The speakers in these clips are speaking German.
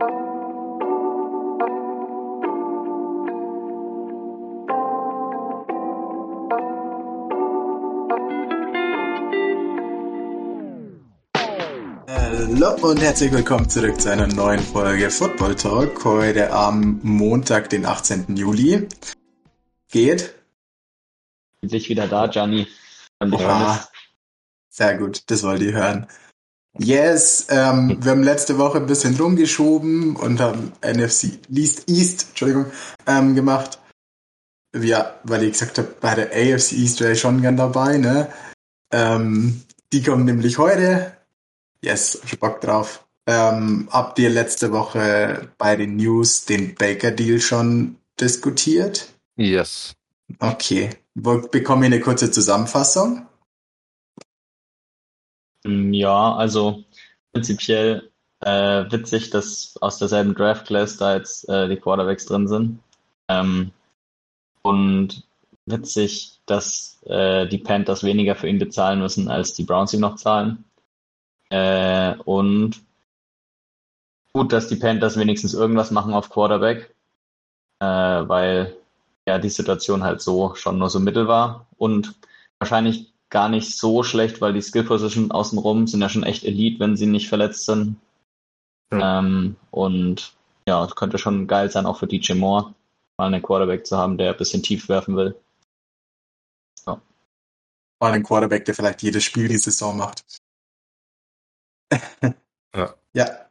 Hallo und herzlich willkommen zurück zu einer neuen Folge Football Talk. Heute am Montag, den 18. Juli. Geht? Bin ich wieder da, Gianni. Ah, sehr gut, das wollt ihr hören. Yes, ähm, wir haben letzte Woche ein bisschen rumgeschoben und haben NFC East, East Entschuldigung, ähm, gemacht. Ja, weil ich gesagt habe, bei der AFC East wäre ich schon gern dabei, ne? Ähm, die kommen nämlich heute Yes, ich Bock drauf. Ähm, habt ihr letzte Woche bei den News den Baker-Deal schon diskutiert? Yes. Okay. Bekomme ich eine kurze Zusammenfassung? Mm, ja, also prinzipiell äh, witzig, dass aus derselben Draft Class da jetzt äh, die Quarterbacks drin sind. Ähm, und witzig, dass äh, die Panthers weniger für ihn bezahlen müssen, als die Browns ihm noch zahlen. Äh, und gut, dass die Panthers wenigstens irgendwas machen auf Quarterback, äh, weil ja die Situation halt so schon nur so mittel war und wahrscheinlich gar nicht so schlecht, weil die Skill Position außenrum sind ja schon echt Elite, wenn sie nicht verletzt sind. Ja. Ähm, und ja, es könnte schon geil sein, auch für DJ Moore, mal einen Quarterback zu haben, der ein bisschen tief werfen will. Ja. Mal einen Quarterback, der vielleicht jedes Spiel die Saison macht ja. ja.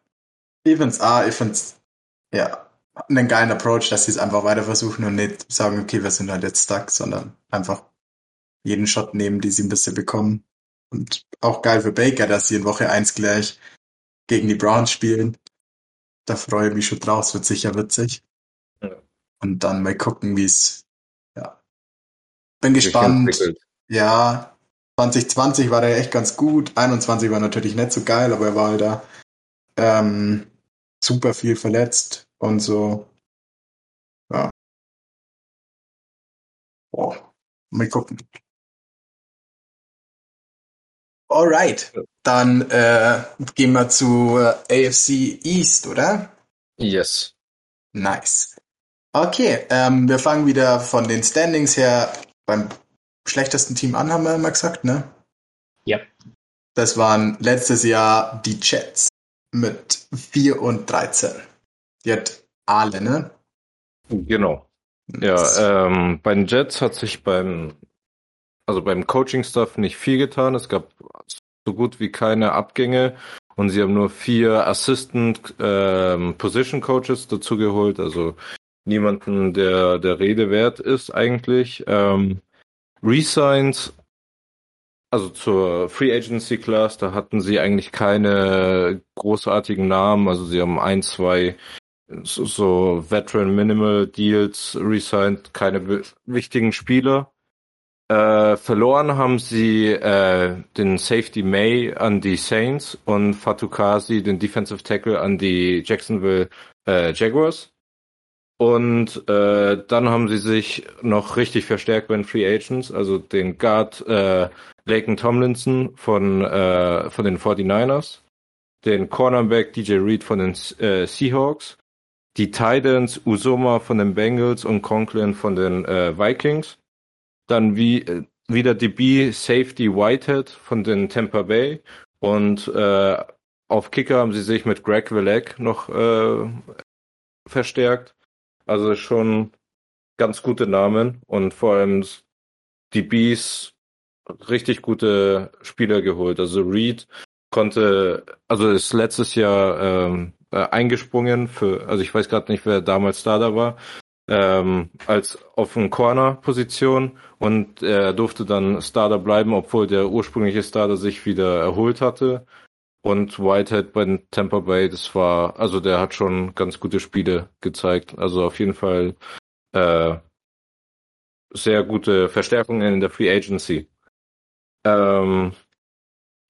Ich finde es auch, ich finde es, ja, einen geilen Approach, dass sie es einfach weiter versuchen und nicht sagen, okay, wir sind halt jetzt stuck, sondern einfach jeden Shot nehmen, die sie ein bisschen bekommen. Und auch geil für Baker, dass sie in Woche 1 gleich gegen die Browns spielen. Da freue ich mich schon drauf, es wird sicher witzig. Ja. Und dann mal gucken, wie es, ja. Bin gespannt. Ja, 2020 war der echt ganz gut. 21 war natürlich nicht so geil, aber er war halt da ähm, super viel verletzt und so. Ja. Boah. Mal gucken. Alright. Dann äh, gehen wir zu äh, AFC East, oder? Yes. Nice. Okay, ähm, wir fangen wieder von den Standings her beim schlechtesten Team an, haben wir immer gesagt, ne? Ja. Das waren letztes Jahr die Jets mit 4 und 13. Die hat alle, ne? Genau. Ja, ähm, bei den Jets hat sich beim, also beim Coaching-Stuff nicht viel getan. Es gab so gut wie keine Abgänge und sie haben nur vier Assistant ähm, Position Coaches dazu geholt, also niemanden, der der Rede wert ist eigentlich. Ähm, Resigns, also zur Free Agency Class, da hatten sie eigentlich keine großartigen Namen. Also sie haben ein, zwei so, Veteran Minimal Deals resigned, keine wichtigen Spieler. Äh, verloren haben sie äh, den Safety May an die Saints und Fatukasi, den Defensive Tackle, an die Jacksonville äh, Jaguars. Und äh, dann haben sie sich noch richtig verstärkt bei den Free Agents, also den Guard äh, Laken Tomlinson von, äh, von den 49ers, den Cornerback DJ Reed von den äh, Seahawks, die Titans Usoma von den Bengals und Conklin von den äh, Vikings, dann wie äh, wieder DB Safety Whitehead von den Tampa Bay und äh, auf Kicker haben sie sich mit Greg Willek noch äh, verstärkt also schon ganz gute Namen und vor allem Bees richtig gute Spieler geholt. Also Reed konnte, also ist letztes Jahr ähm, äh, eingesprungen für, also ich weiß gerade nicht, wer damals da da war, ähm, als auf eine Corner-Position und er durfte dann Starter bleiben, obwohl der ursprüngliche Starter sich wieder erholt hatte. Und Whitehead bei Tampa Bay, das war, also der hat schon ganz gute Spiele gezeigt. Also auf jeden Fall äh, sehr gute Verstärkungen in der Free Agency. Ähm,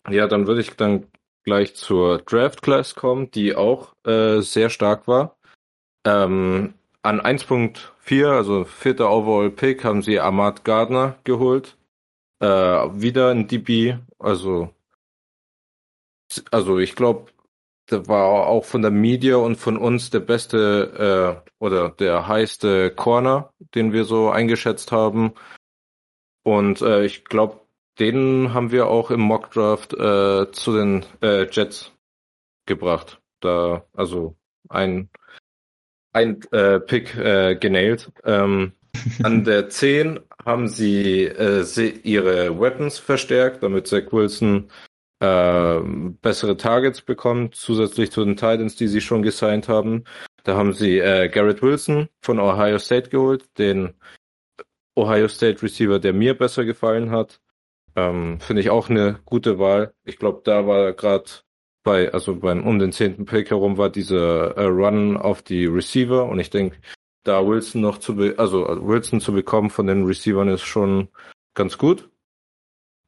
ja, dann würde ich dann gleich zur Draft Class kommen, die auch äh, sehr stark war. Ähm, an 1.4, also vierter Overall Pick, haben sie Ahmad Gardner geholt. Äh, wieder ein DB, also also ich glaube, der war auch von der Media und von uns der beste äh, oder der heißte Corner, den wir so eingeschätzt haben. Und äh, ich glaube, den haben wir auch im Mockdraft äh, zu den äh, Jets gebracht. Da, also ein, ein äh, Pick äh, genailt. Ähm, an der 10 haben sie, äh, ihre Weapons verstärkt, damit Zach Wilson äh, bessere Targets bekommt, zusätzlich zu den Titans, die sie schon gesigned haben. Da haben sie äh, Garrett Wilson von Ohio State geholt, den Ohio State Receiver, der mir besser gefallen hat. Ähm, Finde ich auch eine gute Wahl. Ich glaube, da war gerade bei, also beim um den zehnten Pick herum war dieser äh, Run auf die Receiver und ich denke, da Wilson noch zu, be also Wilson zu bekommen von den Receivern ist schon ganz gut.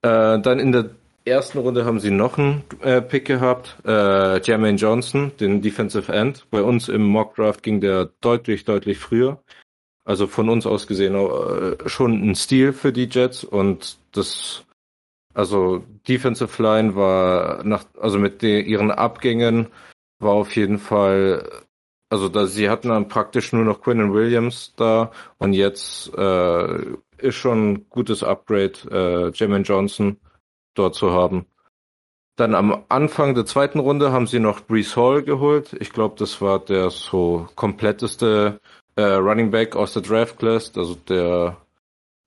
Äh, dann in der ersten Runde haben sie noch einen äh, Pick gehabt, äh, Jermaine Johnson, den Defensive End. Bei uns im Mock Draft ging der deutlich, deutlich früher. Also von uns aus gesehen äh, schon ein Stil für die Jets und das, also Defensive Line war nach, also mit den, ihren Abgängen war auf jeden Fall, also da sie hatten dann praktisch nur noch Quinn Williams da und jetzt äh, ist schon ein gutes Upgrade, äh, Jermaine Johnson dort zu haben. Dann am Anfang der zweiten Runde haben sie noch Brees Hall geholt. Ich glaube, das war der so kompletteste äh, Running Back aus der Draft Class. Also der,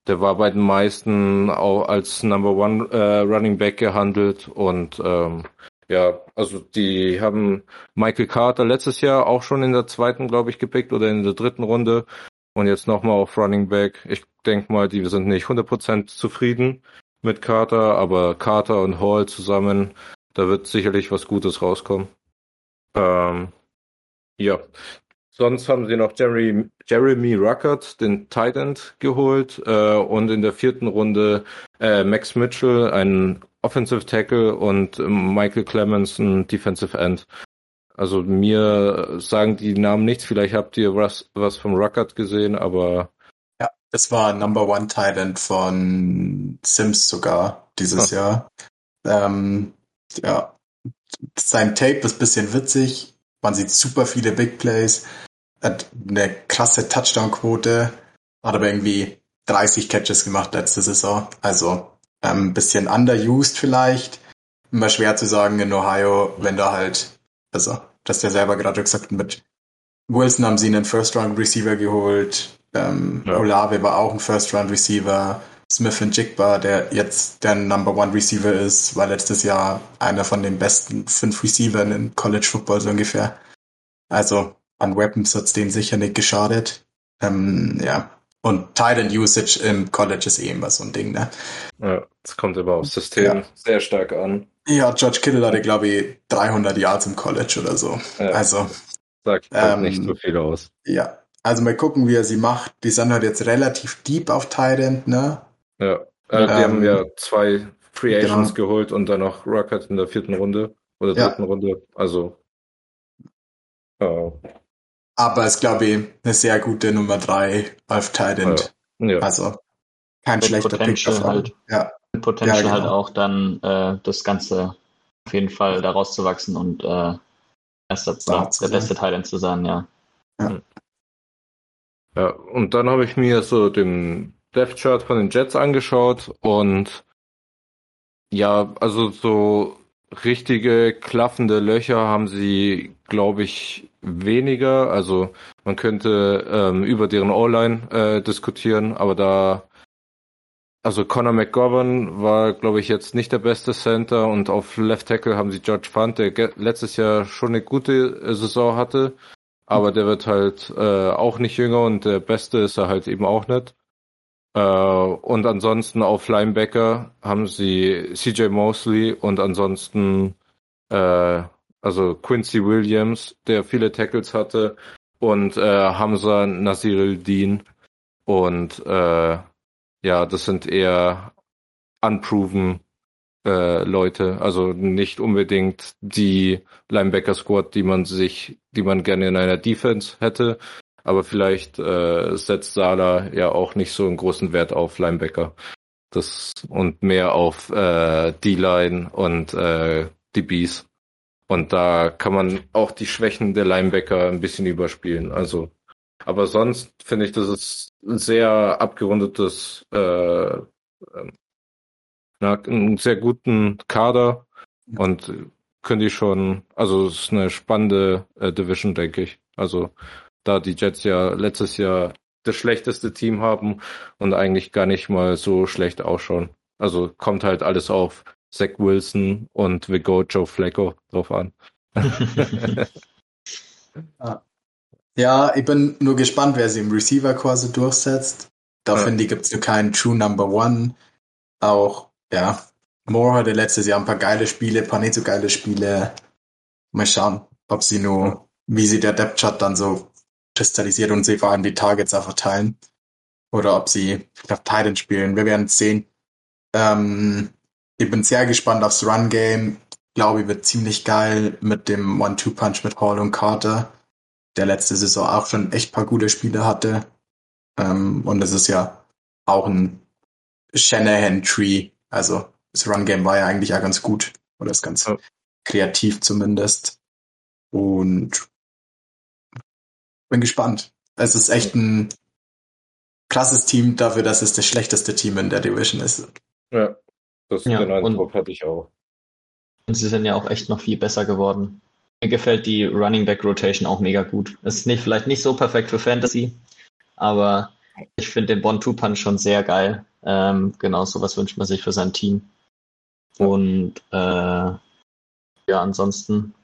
der war bei den meisten auch als Number One äh, Running Back gehandelt und ähm, ja, also die haben Michael Carter letztes Jahr auch schon in der zweiten, glaube ich, gepickt oder in der dritten Runde und jetzt nochmal auf Running Back. Ich denke mal, die sind nicht 100% zufrieden mit Carter, aber Carter und Hall zusammen, da wird sicherlich was Gutes rauskommen. Ähm, ja. Sonst haben sie noch Jeremy, Jeremy Ruckert, den Tight End, geholt äh, und in der vierten Runde äh, Max Mitchell, ein Offensive Tackle und Michael Clemens, ein Defensive End. Also mir sagen die Namen nichts. Vielleicht habt ihr was, was vom Ruckert gesehen, aber es war Number One Talent von Sims sogar dieses oh. Jahr. Ähm, ja, sein Tape ist bisschen witzig. Man sieht super viele Big Plays. Hat eine krasse Touchdown-Quote. Hat aber irgendwie 30 Catches gemacht letzte Saison. Also ähm, ein bisschen underused vielleicht. Immer schwer zu sagen in Ohio, wenn da halt, also, das der selber gerade gesagt mit Wilson haben sie einen First-Round-Receiver geholt. Ähm, ja. Olave war auch ein First-Round-Receiver. Smith und Jigba, der jetzt der Number One Receiver ist, war letztes Jahr einer von den besten fünf Receivern in College Football so ungefähr. Also an Weapons hat's denen sicher nicht geschadet. Ähm, ja. Und Titan Usage im College ist eh immer so ein Ding, ne? Ja, das kommt aber aufs System ja. sehr stark an. Ja, George Kittle hatte, glaube ich, 300 Yards im College oder so. Ja. Also. Sagt halt ähm, nicht so viel aus. Ja, also mal gucken, wie er sie macht. Die sind halt jetzt relativ deep auf Thailand, ne? Ja, äh, die ähm, haben ja zwei Free genau. Agents genau. geholt und dann noch Rocket in der vierten Runde oder dritten ja. Runde. Also. Äh. Aber ist, glaube ich, eine sehr gute Nummer drei auf Thailand. Ja. ja. Also kein Mit schlechter Potential Pick halt. Ja. Mit Potential ja, genau. halt auch dann äh, das Ganze auf jeden Fall daraus zu wachsen und äh, erster, der beste Thailand zu sein, ja. ja. Ja, und dann habe ich mir so den Death Chart von den Jets angeschaut und ja, also so richtige klaffende Löcher haben sie, glaube ich, weniger. Also man könnte ähm, über deren O-Line äh, diskutieren, aber da also Conor McGovern war, glaube ich, jetzt nicht der beste Center und auf Left Tackle haben sie George Fund, der letztes Jahr schon eine gute äh, Saison hatte aber der wird halt äh, auch nicht jünger und der Beste ist er halt eben auch nicht. Äh, und ansonsten auf Linebacker haben sie CJ Mosley und ansonsten äh, also Quincy Williams, der viele Tackles hatte, und äh, Hamza Nasir Dean. Und äh, ja, das sind eher unproven äh, Leute, also nicht unbedingt die Linebacker Squad, die man sich, die man gerne in einer Defense hätte, aber vielleicht äh, setzt Sala ja auch nicht so einen großen Wert auf Linebacker. Das und mehr auf äh, D-Line und äh, DBs. Und da kann man auch die Schwächen der Linebacker ein bisschen überspielen. Also, aber sonst finde ich, das ist ein sehr abgerundetes, äh, ähm, na, einen sehr guten Kader und könnte ich schon, also es ist eine spannende äh, Division, denke ich. Also da die Jets ja letztes Jahr das schlechteste Team haben und eigentlich gar nicht mal so schlecht ausschauen. Also kommt halt alles auf Zach Wilson und We Go Joe Flacco drauf an. ja, ich bin nur gespannt, wer sie im Receiver quasi durchsetzt. Da ja. finde ich, gibt es nur keinen True Number One. Auch, ja, Moore hatte letztes Jahr ein paar geile Spiele, ein paar nicht so geile Spiele. Mal schauen, ob sie nur, wie sie der Depth Chart dann so kristallisiert und sie vor allem die Targets auch verteilen. Oder ob sie auf Titan spielen. Wir werden es sehen. Ähm, ich bin sehr gespannt aufs Run-Game. Glaube ich, wird ziemlich geil mit dem One-Two-Punch mit Hall und Carter, der letzte Saison auch schon echt paar gute Spiele hatte. Ähm, und es ist ja auch ein Shanahan-Tree. Also das Run-Game war ja eigentlich auch ganz gut. Oder ist ganz ja. kreativ zumindest. Und bin gespannt. Es ist echt ein krasses Team dafür, dass es das schlechteste Team in der Division ist. Ja, das ja, den Eindruck hatte ich auch. Und sie sind ja auch echt noch viel besser geworden. Mir gefällt die Running Back Rotation auch mega gut. Es ist nicht, vielleicht nicht so perfekt für Fantasy, aber ich finde den Bon-Two-Punch schon sehr geil. Ähm, genau, sowas wünscht man sich für sein Team. Und äh, ja, ansonsten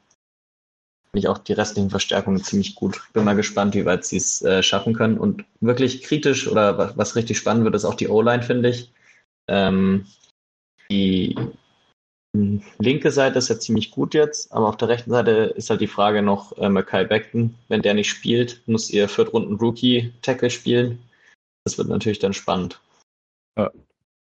ich auch die restlichen Verstärkungen ziemlich gut. Bin mal gespannt, wie weit sie es äh, schaffen können. Und wirklich kritisch oder was, was richtig spannend wird, ist auch die O-Line, finde ich. Ähm, die linke Seite ist ja ziemlich gut jetzt, aber auf der rechten Seite ist halt die Frage noch äh, Mackay Beckton. Wenn der nicht spielt, muss ihr Viertrunden-Rookie-Tackle spielen. Das wird natürlich dann spannend. Ja.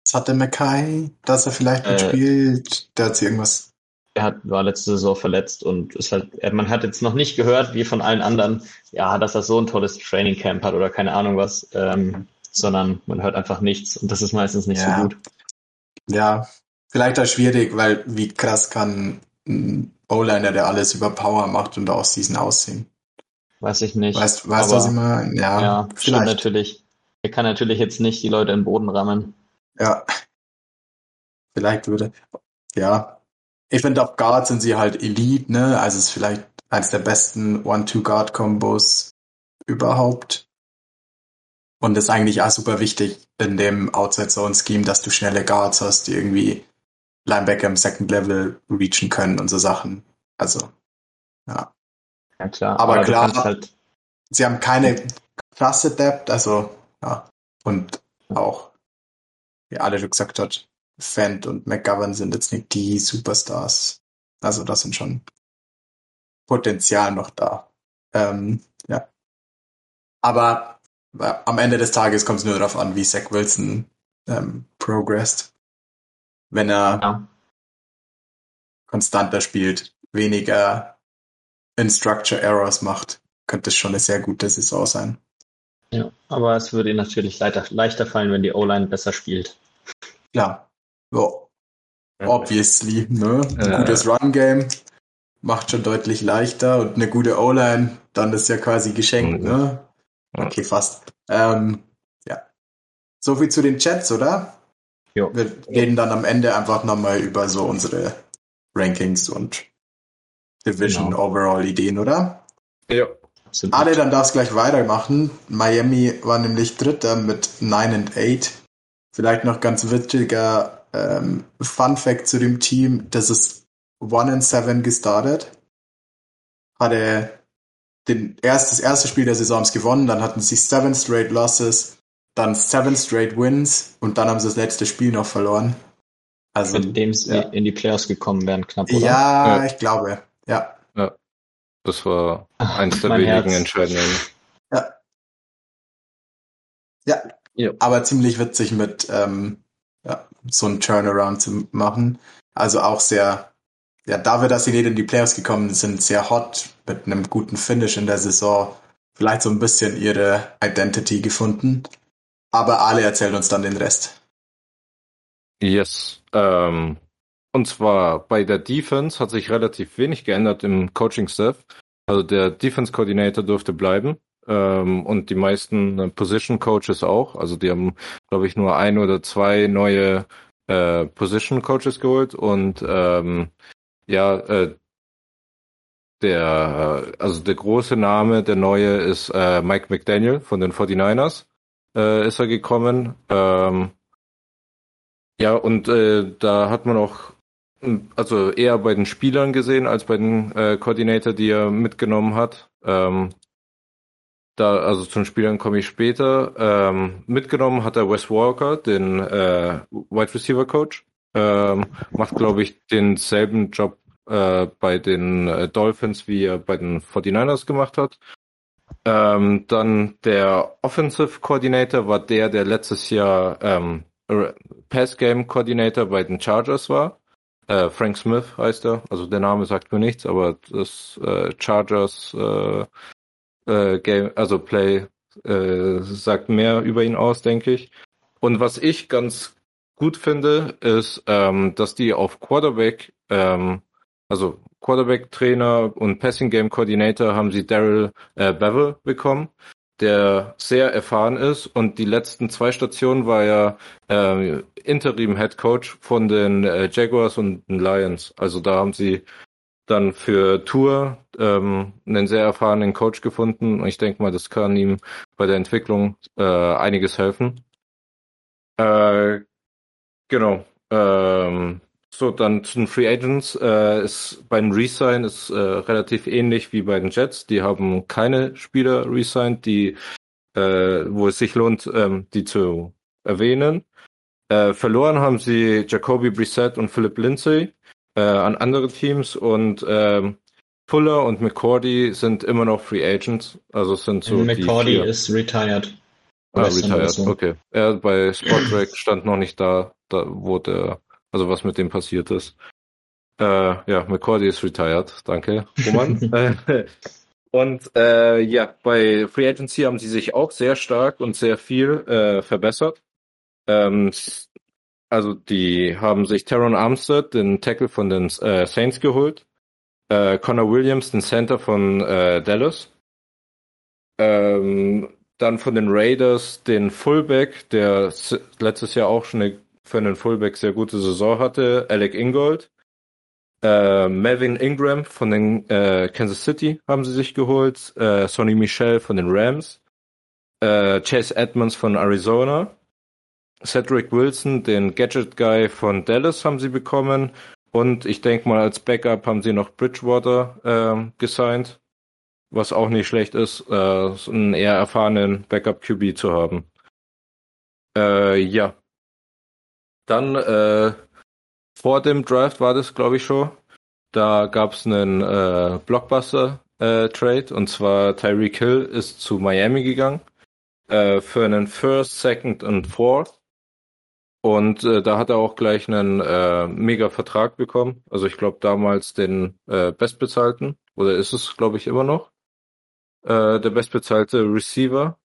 Was hat der Mackay, dass er vielleicht mitspielt? Äh, der hat irgendwas er hat, war letzte Saison verletzt und ist halt, man hat jetzt noch nicht gehört, wie von allen anderen, ja, dass er so ein tolles Training Camp hat oder keine Ahnung was, ähm, sondern man hört einfach nichts und das ist meistens nicht ja. so gut. Ja, vielleicht auch schwierig, weil wie krass kann ein O-Liner, der alles über Power macht und aus diesen aussehen? Weiß ich nicht. Weißt, weißt du, was ich meine? Ja, ja vielleicht. natürlich. Er kann natürlich jetzt nicht die Leute in den Boden rammen. Ja. Vielleicht würde. Ja, ich finde, auf Guard sind sie halt Elite, ne? Also es ist vielleicht eines der besten One-Two-Guard-Kombos überhaupt. Und ist eigentlich auch super wichtig in dem Outside-Zone-Scheme, dass du schnelle Guards hast, die irgendwie Linebacker im Second Level reachen können und so Sachen. Also, ja. Ja, klar. Aber, aber klar, halt sie haben keine krasse Depth, also, ja. Und auch, wie alle schon gesagt hat, Fent und McGovern sind jetzt nicht die Superstars. Also das sind schon Potenzial noch da. Ähm, ja. Aber äh, am Ende des Tages kommt es nur darauf an, wie Zach Wilson ähm, progressed. Wenn er ja. konstanter spielt, weniger in Structure Errors macht, könnte es schon eine sehr gute Saison sein. Ja, aber es würde ihm natürlich leichter, leichter fallen, wenn die O-Line besser spielt. Klar, ja. Obviously, ne? Ein ja. gutes Run-Game macht schon deutlich leichter und eine gute O-Line, dann ist ja quasi geschenkt, mhm. ne? Okay, fast. Ähm, ja. So viel zu den Chats, oder? Jo. Wir reden dann am Ende einfach nochmal über so unsere Rankings und Division genau. Overall Ideen, oder? Ja. Alle, dann darfst gleich weitermachen. Miami war nämlich Dritter mit 9 and 8. Vielleicht noch ganz witziger ähm, Fun Fact zu dem Team, das ist 1 and 7 gestartet. Hatte den erst, das erste Spiel der Saison gewonnen, dann hatten sie 7 straight Losses, dann 7 straight Wins und dann haben sie das letzte Spiel noch verloren. Also, Mit dem sie ja. in die Playoffs gekommen wären, knapp, oder? Ja, ja. ich glaube, ja. Ja. Das war eins der wenigen Entscheidungen. Ja. ja. Ja. Aber ziemlich witzig mit ähm, so einen Turnaround zu machen. Also auch sehr, ja, dass sie nicht in die Playoffs gekommen sind, sehr hot mit einem guten Finish in der Saison. Vielleicht so ein bisschen ihre Identity gefunden. Aber alle erzählen uns dann den Rest. Yes. Ähm, und zwar bei der Defense hat sich relativ wenig geändert im Coaching-Staff. Also der Defense-Coordinator durfte bleiben ähm, und die meisten Position-Coaches auch. Also die haben, glaube ich, nur ein oder zwei neue äh, Position-Coaches geholt und ähm, ja, äh, der, also der große Name, der neue ist äh, Mike McDaniel von den 49ers, äh, ist er gekommen. Ähm, ja, und äh, da hat man auch also eher bei den Spielern gesehen als bei den äh, Koordinator, die er mitgenommen hat. Ähm, da, also zu den Spielern komme ich später. Ähm, mitgenommen hat er Wes Walker, den äh, Wide Receiver Coach. Ähm, macht, glaube ich, denselben Job äh, bei den äh, Dolphins, wie er bei den 49ers gemacht hat. Ähm, dann der Offensive Coordinator war der, der letztes Jahr ähm, Pass Game Coordinator bei den Chargers war. Äh, Frank Smith heißt er. Also der Name sagt mir nichts, aber das äh, Chargers äh, äh, Game, also Play äh, sagt mehr über ihn aus, denke ich. Und was ich ganz gut finde, ist, ähm, dass die auf Quarterback, ähm, also Quarterback-Trainer und Passing Game Coordinator haben sie Daryl äh, Bevel bekommen, der sehr erfahren ist und die letzten zwei Stationen war er äh, Interim Head Coach von den äh, Jaguars und den Lions. Also da haben sie dann für Tour ähm, einen sehr erfahrenen Coach gefunden und ich denke mal, das kann ihm bei der Entwicklung äh, einiges helfen. Äh, genau. Ähm, so, dann zu den Free Agents. Äh, ist beim Resign ist äh, relativ ähnlich wie bei den Jets. Die haben keine Spieler resigned, die, äh, wo es sich lohnt, ähm, die zu erwähnen. Äh, verloren haben sie Jacoby Brissett und Philip Lindsay äh, an andere Teams und ähm, Fuller und McCordy sind immer noch Free Agents. Also sind so McCordy ist retired. Ah, retired, so. okay. Er bei Spotrack stand noch nicht da, da wo der, also was mit dem passiert ist. Äh, ja, McCordy ist retired, danke, Roman. und äh, ja, bei Free Agency haben sie sich auch sehr stark und sehr viel äh, verbessert. Ähm, also die haben sich Teron Armstead, den Tackle von den äh, Saints, geholt. Äh, Connor Williams, den Center von äh, Dallas. Ähm, dann von den Raiders den Fullback, der letztes Jahr auch schon eine, für einen Fullback sehr gute Saison hatte, Alec Ingold. Äh, Melvin Ingram von den äh, Kansas City haben sie sich geholt. Äh, Sonny Michel von den Rams. Äh, Chase Edmonds von Arizona. Cedric Wilson, den Gadget Guy von Dallas haben sie bekommen. Und ich denke mal, als Backup haben sie noch Bridgewater ähm, gesigned, was auch nicht schlecht ist, äh, einen eher erfahrenen Backup QB zu haben. Äh, ja. Dann äh, vor dem Draft war das, glaube ich, schon. Da gab es einen äh, Blockbuster-Trade äh, und zwar Tyreek Hill ist zu Miami gegangen äh, für einen First, Second und Fourth und äh, da hat er auch gleich einen äh, mega Vertrag bekommen. Also ich glaube damals den äh, bestbezahlten, oder ist es, glaube ich, immer noch, äh, der bestbezahlte Receiver.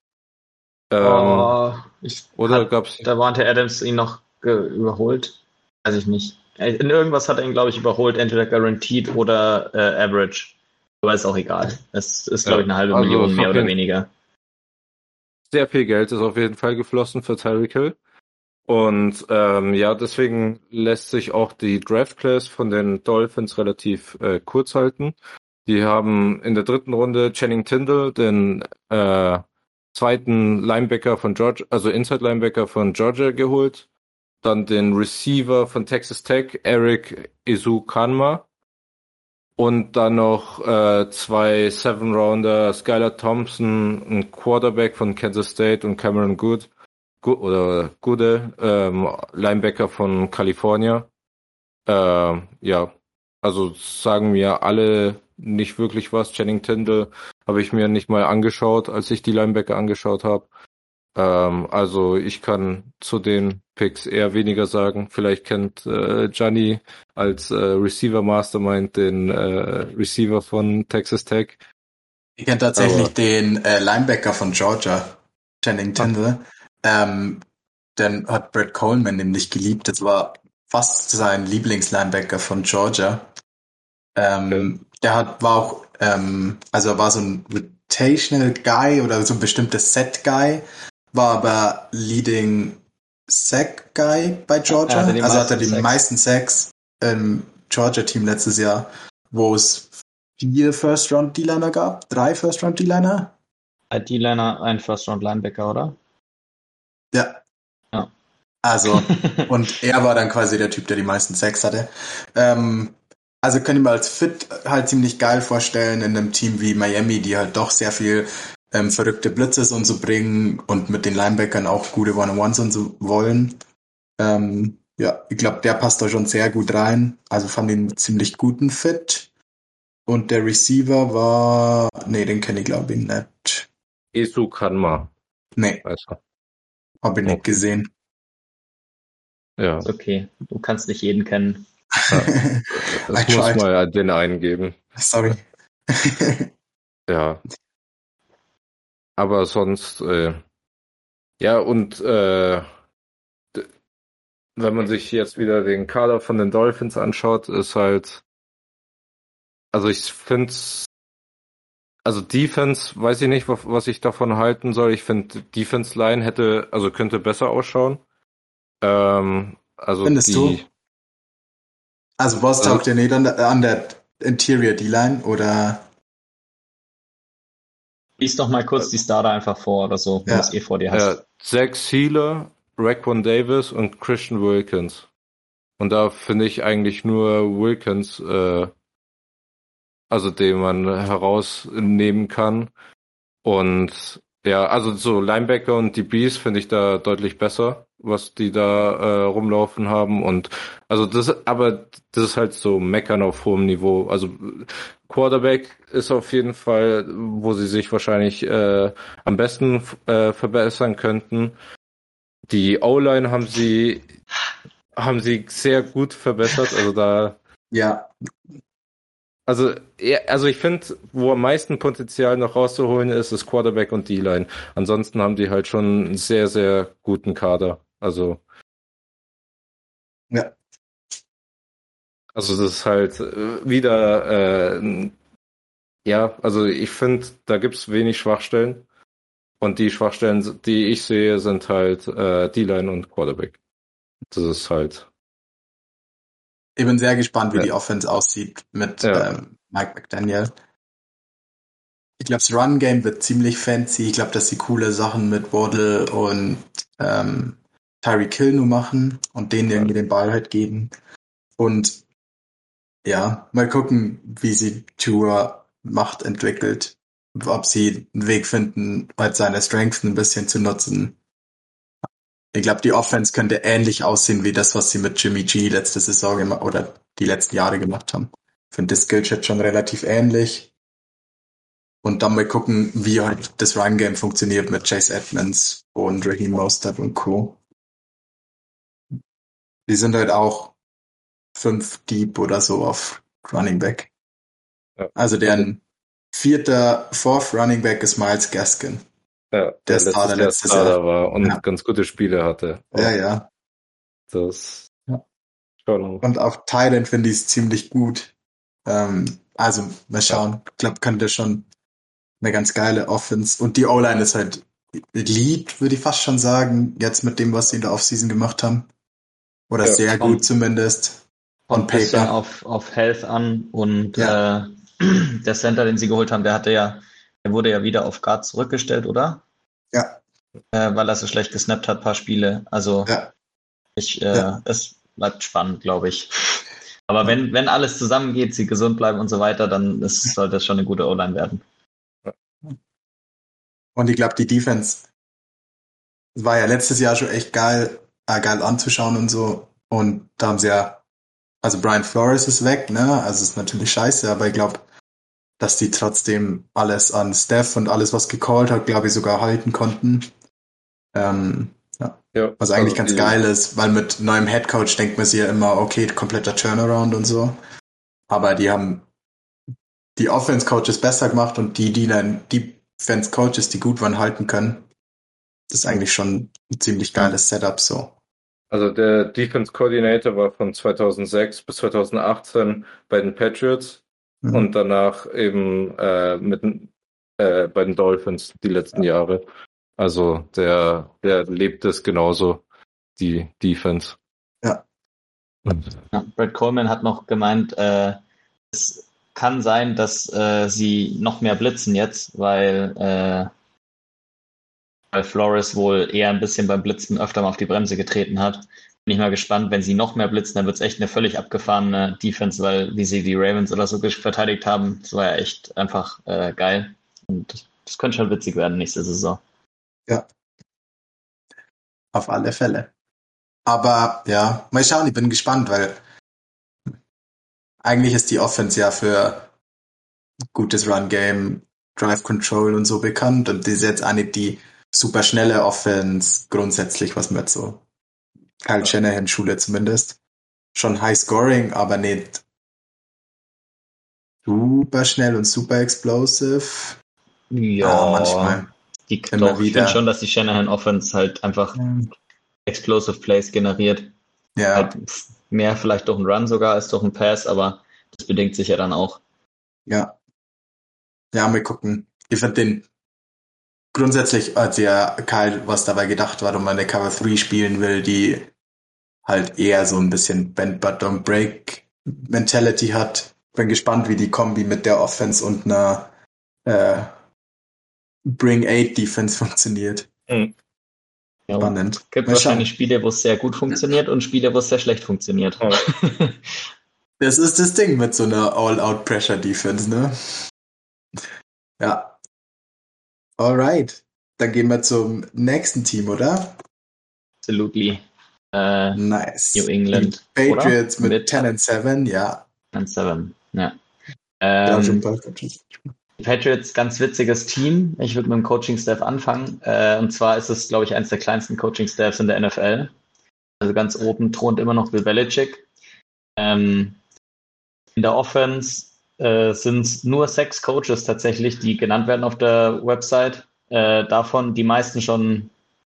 Ähm, oh, ich oder hat, gab's? Da war der Adams ihn noch überholt. Weiß ich nicht. In irgendwas hat er ihn, glaube ich, überholt, entweder guaranteed oder äh, average. Aber ist auch egal. Es ist, glaube ich, eine halbe also Million mehr oder weniger. Sehr viel Geld ist auf jeden Fall geflossen für Tyreek Hill. Und ähm, ja, deswegen lässt sich auch die Draft Class von den Dolphins relativ äh, kurz halten. Die haben in der dritten Runde Channing Tindall, den äh, zweiten Linebacker von Georgia, also Inside Linebacker von Georgia geholt. Dann den Receiver von Texas Tech, Eric Izukanma. Und dann noch äh, zwei Seven Rounder, Skylar Thompson, ein Quarterback von Kansas State und Cameron Good oder Gude, ähm, Linebacker von California. Äh, ja, also sagen mir alle nicht wirklich was. Channing Tindall habe ich mir nicht mal angeschaut, als ich die Linebacker angeschaut habe. Ähm, also ich kann zu den Picks eher weniger sagen. Vielleicht kennt äh, Gianni als äh, Receiver Mastermind den äh, Receiver von Texas Tech. Ich kenne tatsächlich Aber, den äh, Linebacker von Georgia, Channing Tindall. Ähm, dann hat Brad Coleman nämlich geliebt. Das war fast sein Lieblingslinebacker von Georgia. Ähm, Der hat, war auch, ähm, also er war so ein Rotational Guy oder so ein bestimmtes Set Guy, war aber Leading Sack Guy bei Georgia. Ja, also hat er die Sacks. meisten Sacks im Georgia Team letztes Jahr, wo es vier First Round D-Liner gab, drei First Round D-Liner. Ein D-Liner, ein First-Round-Linebacker, oder? Ja. Ja. Also, und er war dann quasi der Typ, der die meisten Sex hatte. Ähm, also können wir als Fit halt ziemlich geil vorstellen in einem Team wie Miami, die halt doch sehr viel ähm, verrückte Blitzes und so bringen und mit den Linebackern auch gute One-on-Ones und so wollen. Ähm, ja, ich glaube, der passt da schon sehr gut rein. Also fand ihn einen ziemlich guten Fit. Und der Receiver war, nee, den kenne ich glaube ich nicht. Esu Kanma, Nee, du. Habe ich nicht Okay. gesehen. Ja, Ist okay. Du kannst nicht jeden kennen. I das muss tried. ja den eingeben. Sorry. Ja. Aber sonst, äh, ja, und äh, wenn man sich jetzt wieder den Kader von den Dolphins anschaut, ist halt, also ich finde, also Defense, weiß ich nicht, was, was ich davon halten soll. Ich finde, Defense Line hätte, also könnte besser ausschauen. Ähm, also Findest die, du? Also was Also- taugt ihr nicht an der, an der Interior D-Line oder Lies doch mal kurz die Starter einfach vor oder so, wenn Ja. du es eh vor dir hast. Ja, Zach Sealer, Raquan Davis und Christian Wilkins. Und da finde ich eigentlich nur Wilkins, äh, also den man herausnehmen kann. Und ja, also so Linebacker und DBs finde ich da deutlich besser, was die da äh, rumlaufen haben. Und also das, aber das ist halt so Meckern auf hohem Niveau. Also Quarterback ist auf jeden Fall, wo sie sich wahrscheinlich äh, am besten äh, verbessern könnten. Die O-Line haben sie haben sie sehr gut verbessert. Also da, ja, also also ich finde, wo am meisten Potenzial noch rauszuholen ist, ist Quarterback und D-Line. Ansonsten haben die halt schon einen sehr sehr guten Kader. Also ja, Also das ist halt äh, wieder, äh, ja, also ich finde, da gibt's wenig Schwachstellen. Und die Schwachstellen, die ich sehe, sind halt äh, D-Line und Quarterback. Das ist halt, ich bin sehr gespannt, wie Ja. die Offense aussieht mit Ja. ähm, Mike McDaniel. Ich glaube, das Run-Game wird ziemlich fancy. Ich glaube, dass sie coole Sachen mit Waddle und ähm, Tyreek Hill nur machen und denen irgendwie den Ball halt geben. Und ja, mal gucken, wie sie Tua Macht entwickelt. Ob sie einen Weg finden, halt seine Strengths ein bisschen zu nutzen. Ich glaube, die Offense könnte ähnlich aussehen wie das, was sie mit Jimmy G letzte Saison gemacht oder die letzten Jahre gemacht haben. Ich finde das Skillset schon relativ ähnlich. Und dann mal gucken, wie halt das Run-Game funktioniert mit Chase Edmonds und Raheem Mostert und Co. Die sind halt auch fünf Deep oder so auf Running Back. Also deren vierter, fourth Running Back ist Miles Gaskin. Ja, Der Starter Jahr letztes Starter Jahr. war und Ja. ganz gute Spiele hatte. Ja, ja. Das Ja. schon. Und auf Thailand finde ich es ziemlich gut. Ähm, also, mal schauen. Ich glaube, könnte schon eine ganz geile Offense. Und die O-Line ist halt Lead, würde ich fast schon sagen, jetzt mit dem, was sie in der Offseason gemacht haben. Oder Ja, sehr gut zumindest. Bisschen paper. auf, auf Health an und Ja. äh, der Center, den sie geholt haben, der hatte ja, der wurde ja wieder auf Guard zurückgestellt, oder? Ja. Äh, weil er so schlecht gesnappt hat, paar Spiele. Also Ja. ich, äh, Ja. es bleibt spannend, glaube ich. Aber wenn, wenn alles zusammengeht, sie gesund bleiben und so weiter, dann ist, sollte das schon eine gute O-Line werden. Und ich glaube, die Defense war ja letztes Jahr schon echt geil, äh, geil anzuschauen und so. Und da haben sie ja, also Brian Flores ist weg, ne? Also ist natürlich scheiße, aber ich glaube, dass die trotzdem alles an Steph und alles, was gecallt hat, glaube ich, sogar halten konnten. Ähm, ja. Ja, Was eigentlich also ganz geil ist, weil mit neuem Headcoach denkt man sich ja immer, okay, kompletter Turnaround und so. Aber die haben die Offense-Coaches besser gemacht und die, die dann, die Defense-Coaches, die gut waren, halten können. Das ist eigentlich schon ein ziemlich geiles Setup so. Also der Defense Coordinator war von 2006 bis 2018 bei den Patriots mhm. und danach eben äh, mit äh, bei den Dolphins die letzten ja. Jahre. Also der, der lebt es genauso, die Defense. Ja. ja Brad Coleman hat noch gemeint, äh, es kann sein, dass äh, sie noch mehr blitzen jetzt, weil, äh, weil Flores wohl eher ein bisschen beim Blitzen öfter mal auf die Bremse getreten hat. Bin ich mal gespannt, wenn sie noch mehr blitzen, dann wird es echt eine völlig abgefahrene Defense, weil wie sie die Ravens oder so verteidigt haben, das war ja echt einfach äh, geil. Und das könnte schon witzig werden nächste Saison. Ja. Auf alle Fälle. Aber ja, mal schauen, ich bin gespannt, weil eigentlich ist die Offense ja für gutes Run-Game, Drive Control und so bekannt und die ist jetzt auch die super schnelle Offense grundsätzlich, was man jetzt so Kyle Shanahan Schule zumindest. Schon High Scoring, aber nicht super schnell und super explosive. Ja, ah, manchmal. Die, doch, wieder. Ich finde schon, dass die Shanahan Offense halt einfach ja. explosive Plays generiert. Ja. Halt mehr vielleicht durch einen Run sogar als durch einen Pass, aber das bedingt sich ja dann auch. Ja. Ja, wir gucken. Ich finde den grundsätzlich, als ja Kyle was dabei gedacht, warum man eine Cover 3 spielen will, die halt eher so ein bisschen Bend but don't break Mentality hat. Bin gespannt, wie die Kombi mit der Offense und einer äh, Bring Eight Defense funktioniert. Mhm. Ja, Spannend. Es gibt Mal wahrscheinlich schauen. Spiele, wo es sehr gut funktioniert und Spiele, wo es sehr schlecht funktioniert. Ja. das ist das Ding mit so einer All-Out-Pressure-Defense, ne? Ja. Alright. Dann gehen wir zum nächsten Team, oder? Absolutely. Äh, nice. New England. Die Patriots mit, mit 10 and 7, ja. 10 and 7, ja. Ähm, ja, Patriots, ganz witziges Team. Ich würde mit dem Coaching-Staff anfangen. Äh, und zwar ist es, glaube ich, eines der kleinsten Coaching-Staffs in der NFL. Also ganz oben thront immer noch Bill Belichick. Ähm, in der Offense äh, sind nur sechs Coaches tatsächlich, die genannt werden auf der Website. Äh, davon die meisten schon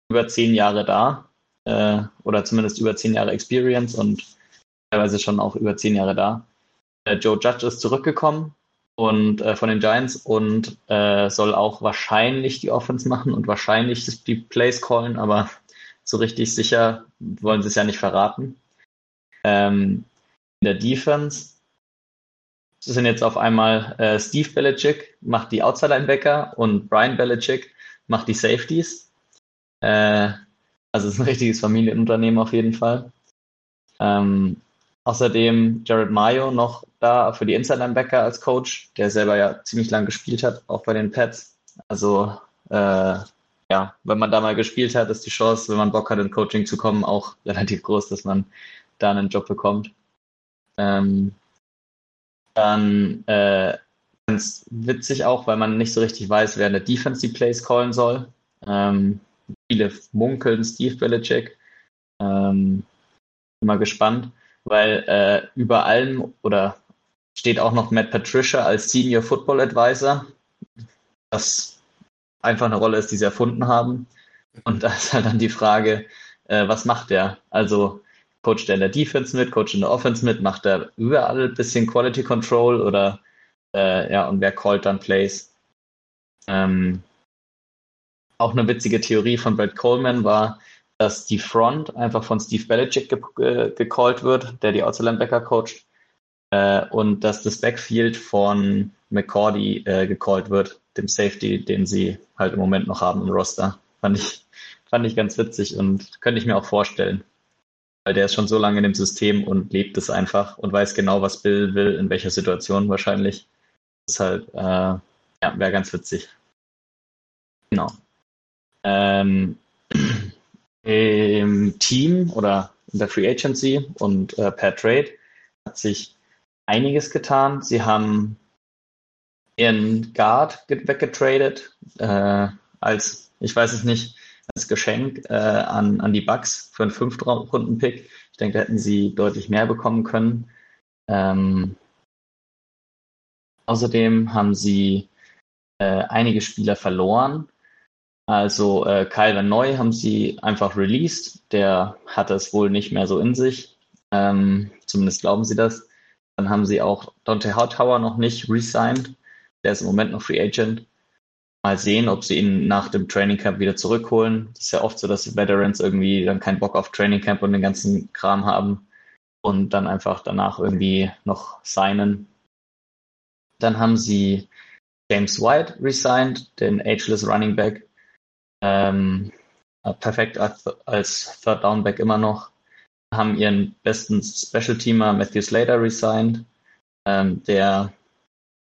über zehn Jahre da. Äh, oder zumindest über zehn Jahre Experience und teilweise schon auch über zehn Jahre da. Äh, Joe Judge ist zurückgekommen und äh, von den Giants und äh, soll auch wahrscheinlich die Offense machen und wahrscheinlich die Plays callen, aber so richtig sicher wollen sie es ja nicht verraten. Ähm, in der Defense sind jetzt auf einmal äh, Steve Belichick macht die Outside Linebacker und Brian Belichick macht die Safeties. Äh, also es ist ein richtiges Familienunternehmen auf jeden Fall. Ähm, Außerdem Jared Mayo noch da für die Inside Linebacker als Coach, der selber ja ziemlich lang gespielt hat, auch bei den Pets. Also äh, ja, wenn man da mal gespielt hat, ist die Chance, wenn man Bock hat, in Coaching zu kommen, auch relativ groß, dass man da einen Job bekommt. Ähm, dann äh, ganz witzig auch, weil man nicht so richtig weiß, wer in der Defense die Plays callen soll. Ähm, viele munkeln Steve Belichick. Ähm, mal gespannt weil äh, über allem oder steht auch noch Matt Patricia als Senior Football Advisor, was einfach eine Rolle ist, die sie erfunden haben. Und da ist halt dann die Frage, äh, was macht der? Also coacht er in der Defense mit, coacht in der Offense mit, macht er überall ein bisschen Quality Control oder äh, ja, und wer callt dann Plays? Ähm, auch eine witzige Theorie von Brad Coleman war, dass die Front einfach von Steve Belichick ge ge gecallt wird, der die Outside Linebacker coacht, äh, und dass das Backfield von McCordy äh, gecallt wird, dem Safety, den sie halt im Moment noch haben im Roster. Fand ich, fand ich ganz witzig und könnte ich mir auch vorstellen. Weil der ist schon so lange in dem System und lebt es einfach und weiß genau, was Bill will, in welcher Situation wahrscheinlich. Halt, äh, ja, wäre ganz witzig. Genau. Ähm, im Team oder in der Free Agency und äh, per Trade hat sich einiges getan. Sie haben ihren Guard weggetradet äh, als, ich weiß es nicht, als Geschenk äh, an, an die Bucks für einen Fünftrunden-Pick. Ich denke, da hätten sie deutlich mehr bekommen können. Ähm, außerdem haben sie äh, einige Spieler verloren. Also äh, Kyle Van Neu haben sie einfach released. Der hatte es wohl nicht mehr so in sich. Ähm, zumindest glauben sie das. Dann haben sie auch Dante Hightower noch nicht resigned. Der ist im Moment noch Free Agent. Mal sehen, ob sie ihn nach dem Training Camp wieder zurückholen. Das ist ja oft so, dass Veterans irgendwie dann keinen Bock auf Training Camp und den ganzen Kram haben und dann einfach danach irgendwie noch signen. Dann haben sie James White resigned, den Ageless Running Back. Ähm, perfekt als, als Third Down Back immer noch. Haben ihren besten Special Teamer Matthew Slater resigned, ähm, der,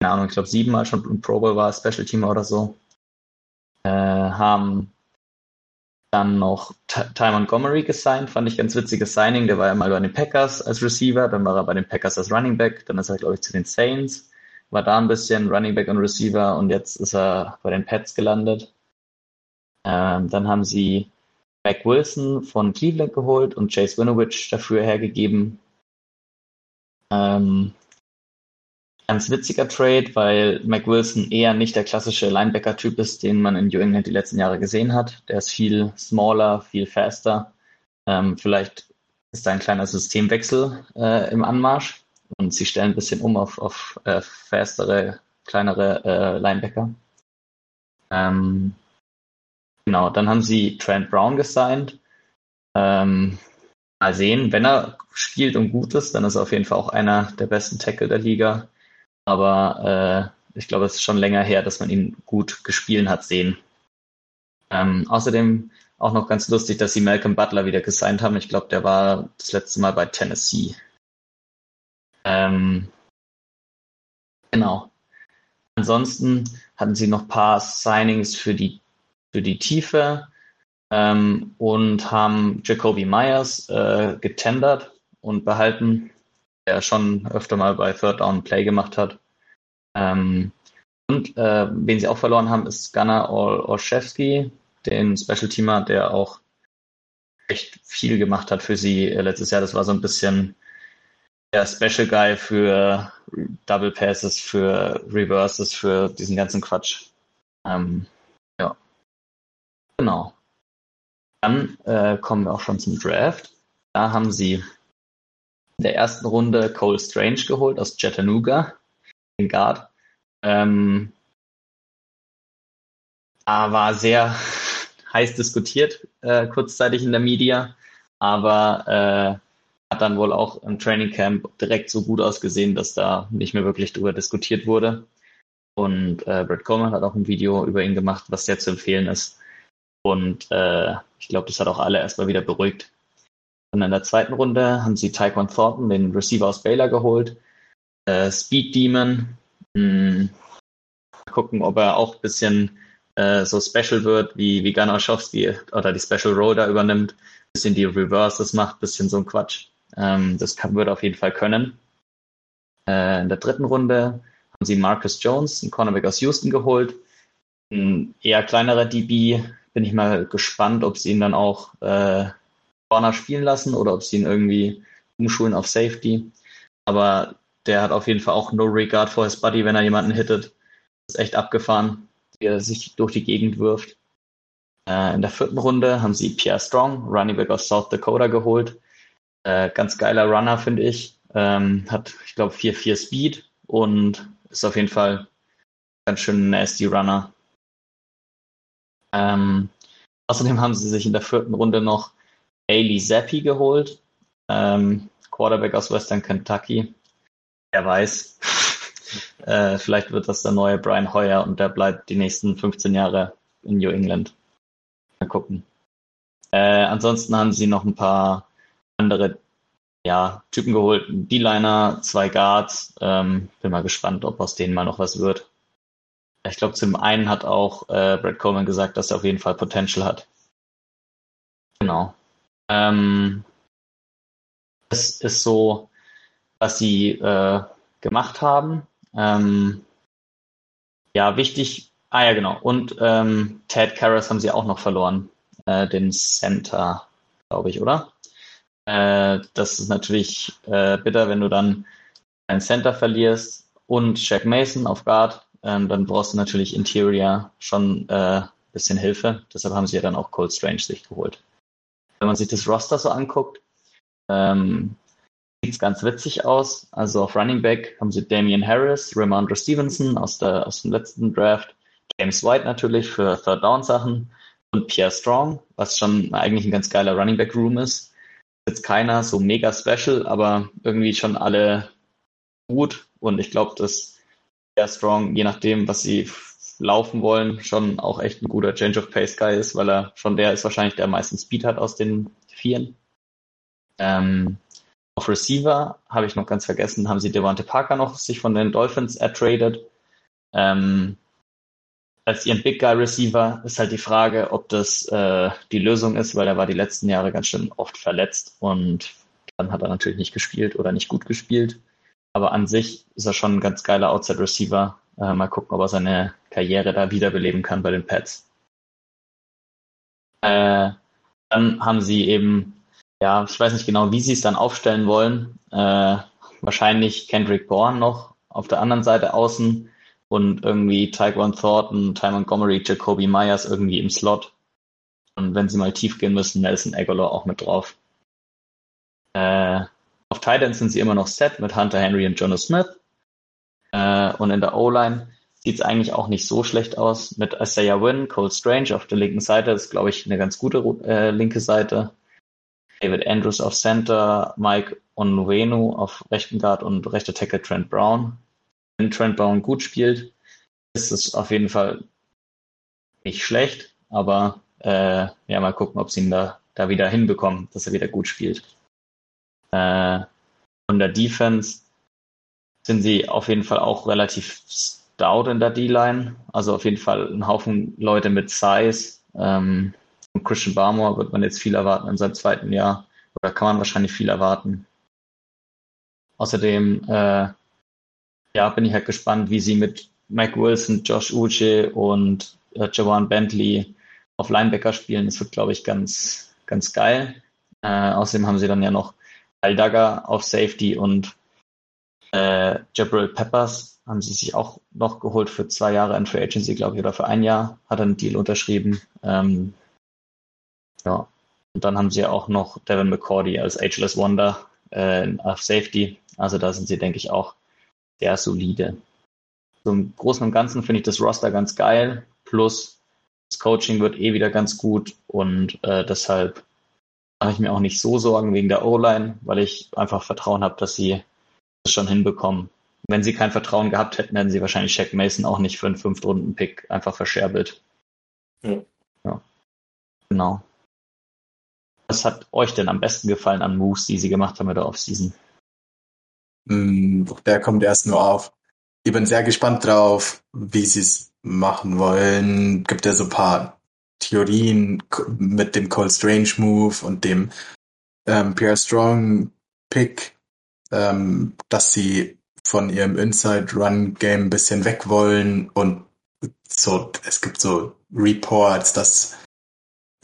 keine Ahnung, ich glaube siebenmal schon im Pro Bowl war, Special Teamer oder so. Äh, haben dann noch Ty Montgomery gesigned, fand ich ganz witziges Signing. Der war ja mal bei den Packers als Receiver, dann war er bei den Packers als Running Back, dann ist er, glaube ich, zu den Saints, war da ein bisschen Running Back und Receiver und jetzt ist er bei den Pets gelandet. Ähm, dann haben sie Mac Wilson von Cleveland geholt und Chase Winovich dafür hergegeben. Ähm, ganz witziger Trade, weil Mac Wilson eher nicht der klassische Linebacker-Typ ist, den man in New England die letzten Jahre gesehen hat. Der ist viel smaller, viel faster. Ähm, vielleicht ist da ein kleiner Systemwechsel äh, im Anmarsch und sie stellen ein bisschen um auf, auf äh, fastere, kleinere äh, Linebacker. Ähm, genau, dann haben sie Trent Brown gesigned. Ähm, mal sehen, wenn er spielt und gut ist, dann ist er auf jeden Fall auch einer der besten Tackle der Liga. Aber äh, ich glaube, es ist schon länger her, dass man ihn gut gespielt hat sehen. Ähm, außerdem auch noch ganz lustig, dass sie Malcolm Butler wieder gesigned haben. Ich glaube, der war das letzte Mal bei Tennessee. Ähm, genau. Ansonsten hatten sie noch ein paar Signings für die, für die Tiefe ähm, und haben Jacoby Myers äh, getendert und behalten, der schon öfter mal bei Third Down Play gemacht hat. Ähm, und äh, wen sie auch verloren haben, ist Gunnar Olszewski, den Special Teamer, der auch echt viel gemacht hat für sie äh, letztes Jahr. Das war so ein bisschen der Special Guy für Double Passes, für Reverses, für diesen ganzen Quatsch. Ähm, ja. Genau. Dann äh, kommen wir auch schon zum Draft. Da haben sie der ersten Runde Cole Strange geholt aus Chattanooga, den Guard. Ähm, war sehr heiß diskutiert, äh, kurzzeitig in der Media, aber äh, hat dann wohl auch im Training Camp direkt so gut ausgesehen, dass da nicht mehr wirklich drüber diskutiert wurde. Und äh, Brett Coleman hat auch ein Video über ihn gemacht, was sehr zu empfehlen ist. Und äh, ich glaube, das hat auch alle erstmal wieder beruhigt. Und in der zweiten Runde haben sie Taekwon Thornton, den Receiver aus Baylor, geholt. Äh, Speed Demon. Mh, hm, gucken, ob er auch ein bisschen äh, so special wird, wie, wie Gunnar Schowski oder die Special Roll da übernimmt. Bisschen die Reverses macht, bisschen so ein Quatsch. Ähm, das kann, würde auf jeden Fall können. Äh, in der dritten Runde haben sie Marcus Jones, einen Cornerback aus Houston, geholt. Ein eher kleinerer DB. Bin ich mal gespannt, ob sie ihn dann auch äh, Corner spielen lassen oder ob sie ihn irgendwie umschulen auf Safety. Aber der hat auf jeden Fall auch no regard for his body, wenn er jemanden hittet. Das ist echt abgefahren, wie er sich durch die Gegend wirft. Äh, in der vierten Runde haben sie Pierre Strong, Running Back aus South Dakota, geholt. Äh, ganz geiler Runner, finde ich. Ähm, hat, ich glaube, 4-4 Speed und ist auf jeden Fall ganz schön nasty Runner. Ähm, außerdem haben sie sich in der vierten Runde noch Ailey Zappi geholt, ähm, Quarterback aus Western Kentucky. Wer weiß. äh, vielleicht wird das der neue Brian Hoyer und der bleibt die nächsten 15 Jahre in New England. Mal gucken. Äh, ansonsten haben sie noch ein paar andere ja, Typen geholt. D-Liner, zwei Guards. Ähm, bin mal gespannt, ob aus denen mal noch was wird. Ich glaube, zum einen hat auch äh, Brad Coleman gesagt, dass er auf jeden Fall Potential hat. Genau. Ähm, das ist so, was sie äh, gemacht haben. Ähm, ja, wichtig. Ah ja, genau. Und ähm, Ted Karras haben sie auch noch verloren. Äh, den Center, glaube ich, oder? Äh, das ist natürlich äh, bitter, wenn du dann ein Center verlierst und Jack Mason auf Guard. Ähm, dann brauchst du natürlich Interior schon äh, bisschen Hilfe. Deshalb haben sie ja dann auch Cold Strange sich geholt. Wenn man sich das Roster so anguckt, ähm, sieht es ganz witzig aus. Also auf Running Back haben sie Damian Harris, Ramondre Stevenson aus, der, aus dem letzten Draft, James White natürlich für Third Down Sachen und Pierre Strong, was schon eigentlich ein ganz geiler Running Back Room ist. Jetzt keiner so mega special, aber irgendwie schon alle gut und ich glaube, dass Pierre Strong, je nachdem, was sie laufen wollen, schon auch echt ein guter Change of Pace Guy ist, weil er schon der ist wahrscheinlich, der meisten Speed hat aus den Vieren. Ähm, auf Receiver habe ich noch ganz vergessen, haben sie Devante Parker noch sich von den Dolphins ertradet. Ähm, als ihren Big Guy Receiver ist halt die Frage, ob das äh, die Lösung ist, weil er war die letzten Jahre ganz schön oft verletzt und dann hat er natürlich nicht gespielt oder nicht gut gespielt. Aber an sich ist er schon ein ganz geiler Outside Receiver. Äh, mal gucken, ob er seine Karriere da wiederbeleben kann bei den Pets. Äh, dann haben sie eben, ja, ich weiß nicht genau, wie sie es dann aufstellen wollen. Äh, wahrscheinlich Kendrick Bourne noch auf der anderen Seite außen und irgendwie Tyquan Thornton, Ty Montgomery, Jacoby Myers irgendwie im Slot. Und wenn sie mal tief gehen müssen, Nelson Aguilar auch mit drauf. Äh, auf Titans sind sie immer noch set mit Hunter Henry und Jonas Smith. Äh, und in der O-Line sieht es eigentlich auch nicht so schlecht aus. Mit Isaiah Wynn, Cole Strange auf der linken Seite ist, glaube ich, eine ganz gute äh, linke Seite. David Andrews auf Center, Mike Onwenu auf rechten Guard und rechter Tackle Trent Brown wenn Trent Brown gut spielt, ist es auf jeden Fall nicht schlecht, aber äh, ja, mal gucken, ob sie ihn da, da wieder hinbekommen, dass er wieder gut spielt. Äh, von der Defense sind sie auf jeden Fall auch relativ stout in der D-Line. Also auf jeden Fall ein Haufen Leute mit Size. Ähm, von Christian Barmore wird man jetzt viel erwarten in seinem zweiten Jahr. Oder kann man wahrscheinlich viel erwarten. Außerdem äh, ja, bin ich halt gespannt, wie sie mit Mike Wilson, Josh Uche und äh, Jawan Bentley auf Linebacker spielen. Das wird, glaube ich, ganz, ganz geil. Äh, außerdem haben sie dann ja noch Al Dagger auf Safety und äh, Jabril Peppers haben sie sich auch noch geholt für zwei Jahre in Free Agency, glaube ich, oder für ein Jahr hat er einen Deal unterschrieben. Ähm, ja. Und dann haben sie auch noch Devin McCordy als Ageless Wonder äh, auf Safety. Also da sind sie, denke ich, auch sehr solide. So im Großen und Ganzen finde ich das Roster ganz geil. Plus das Coaching wird eh wieder ganz gut und äh, deshalb mache ich mir auch nicht so Sorgen wegen der O-Line, weil ich einfach Vertrauen habe, dass sie schon hinbekommen. Wenn sie kein Vertrauen gehabt hätten, hätten sie wahrscheinlich Shaq Mason auch nicht für einen Fünft-Runden-Pick einfach verscherbelt. Ja. ja. Genau. Was hat euch denn am besten gefallen an Moves, die sie gemacht haben in der Offseason? Hm, der kommt erst nur auf. Ich bin sehr gespannt drauf, wie sie es machen wollen. Gibt ja so ein paar Theorien mit dem Cold Strange Move und dem ähm, Pierre Strong Pick, ähm, dass sie von ihrem Inside Run Game ein bisschen weg wollen und so, es gibt so Reports, dass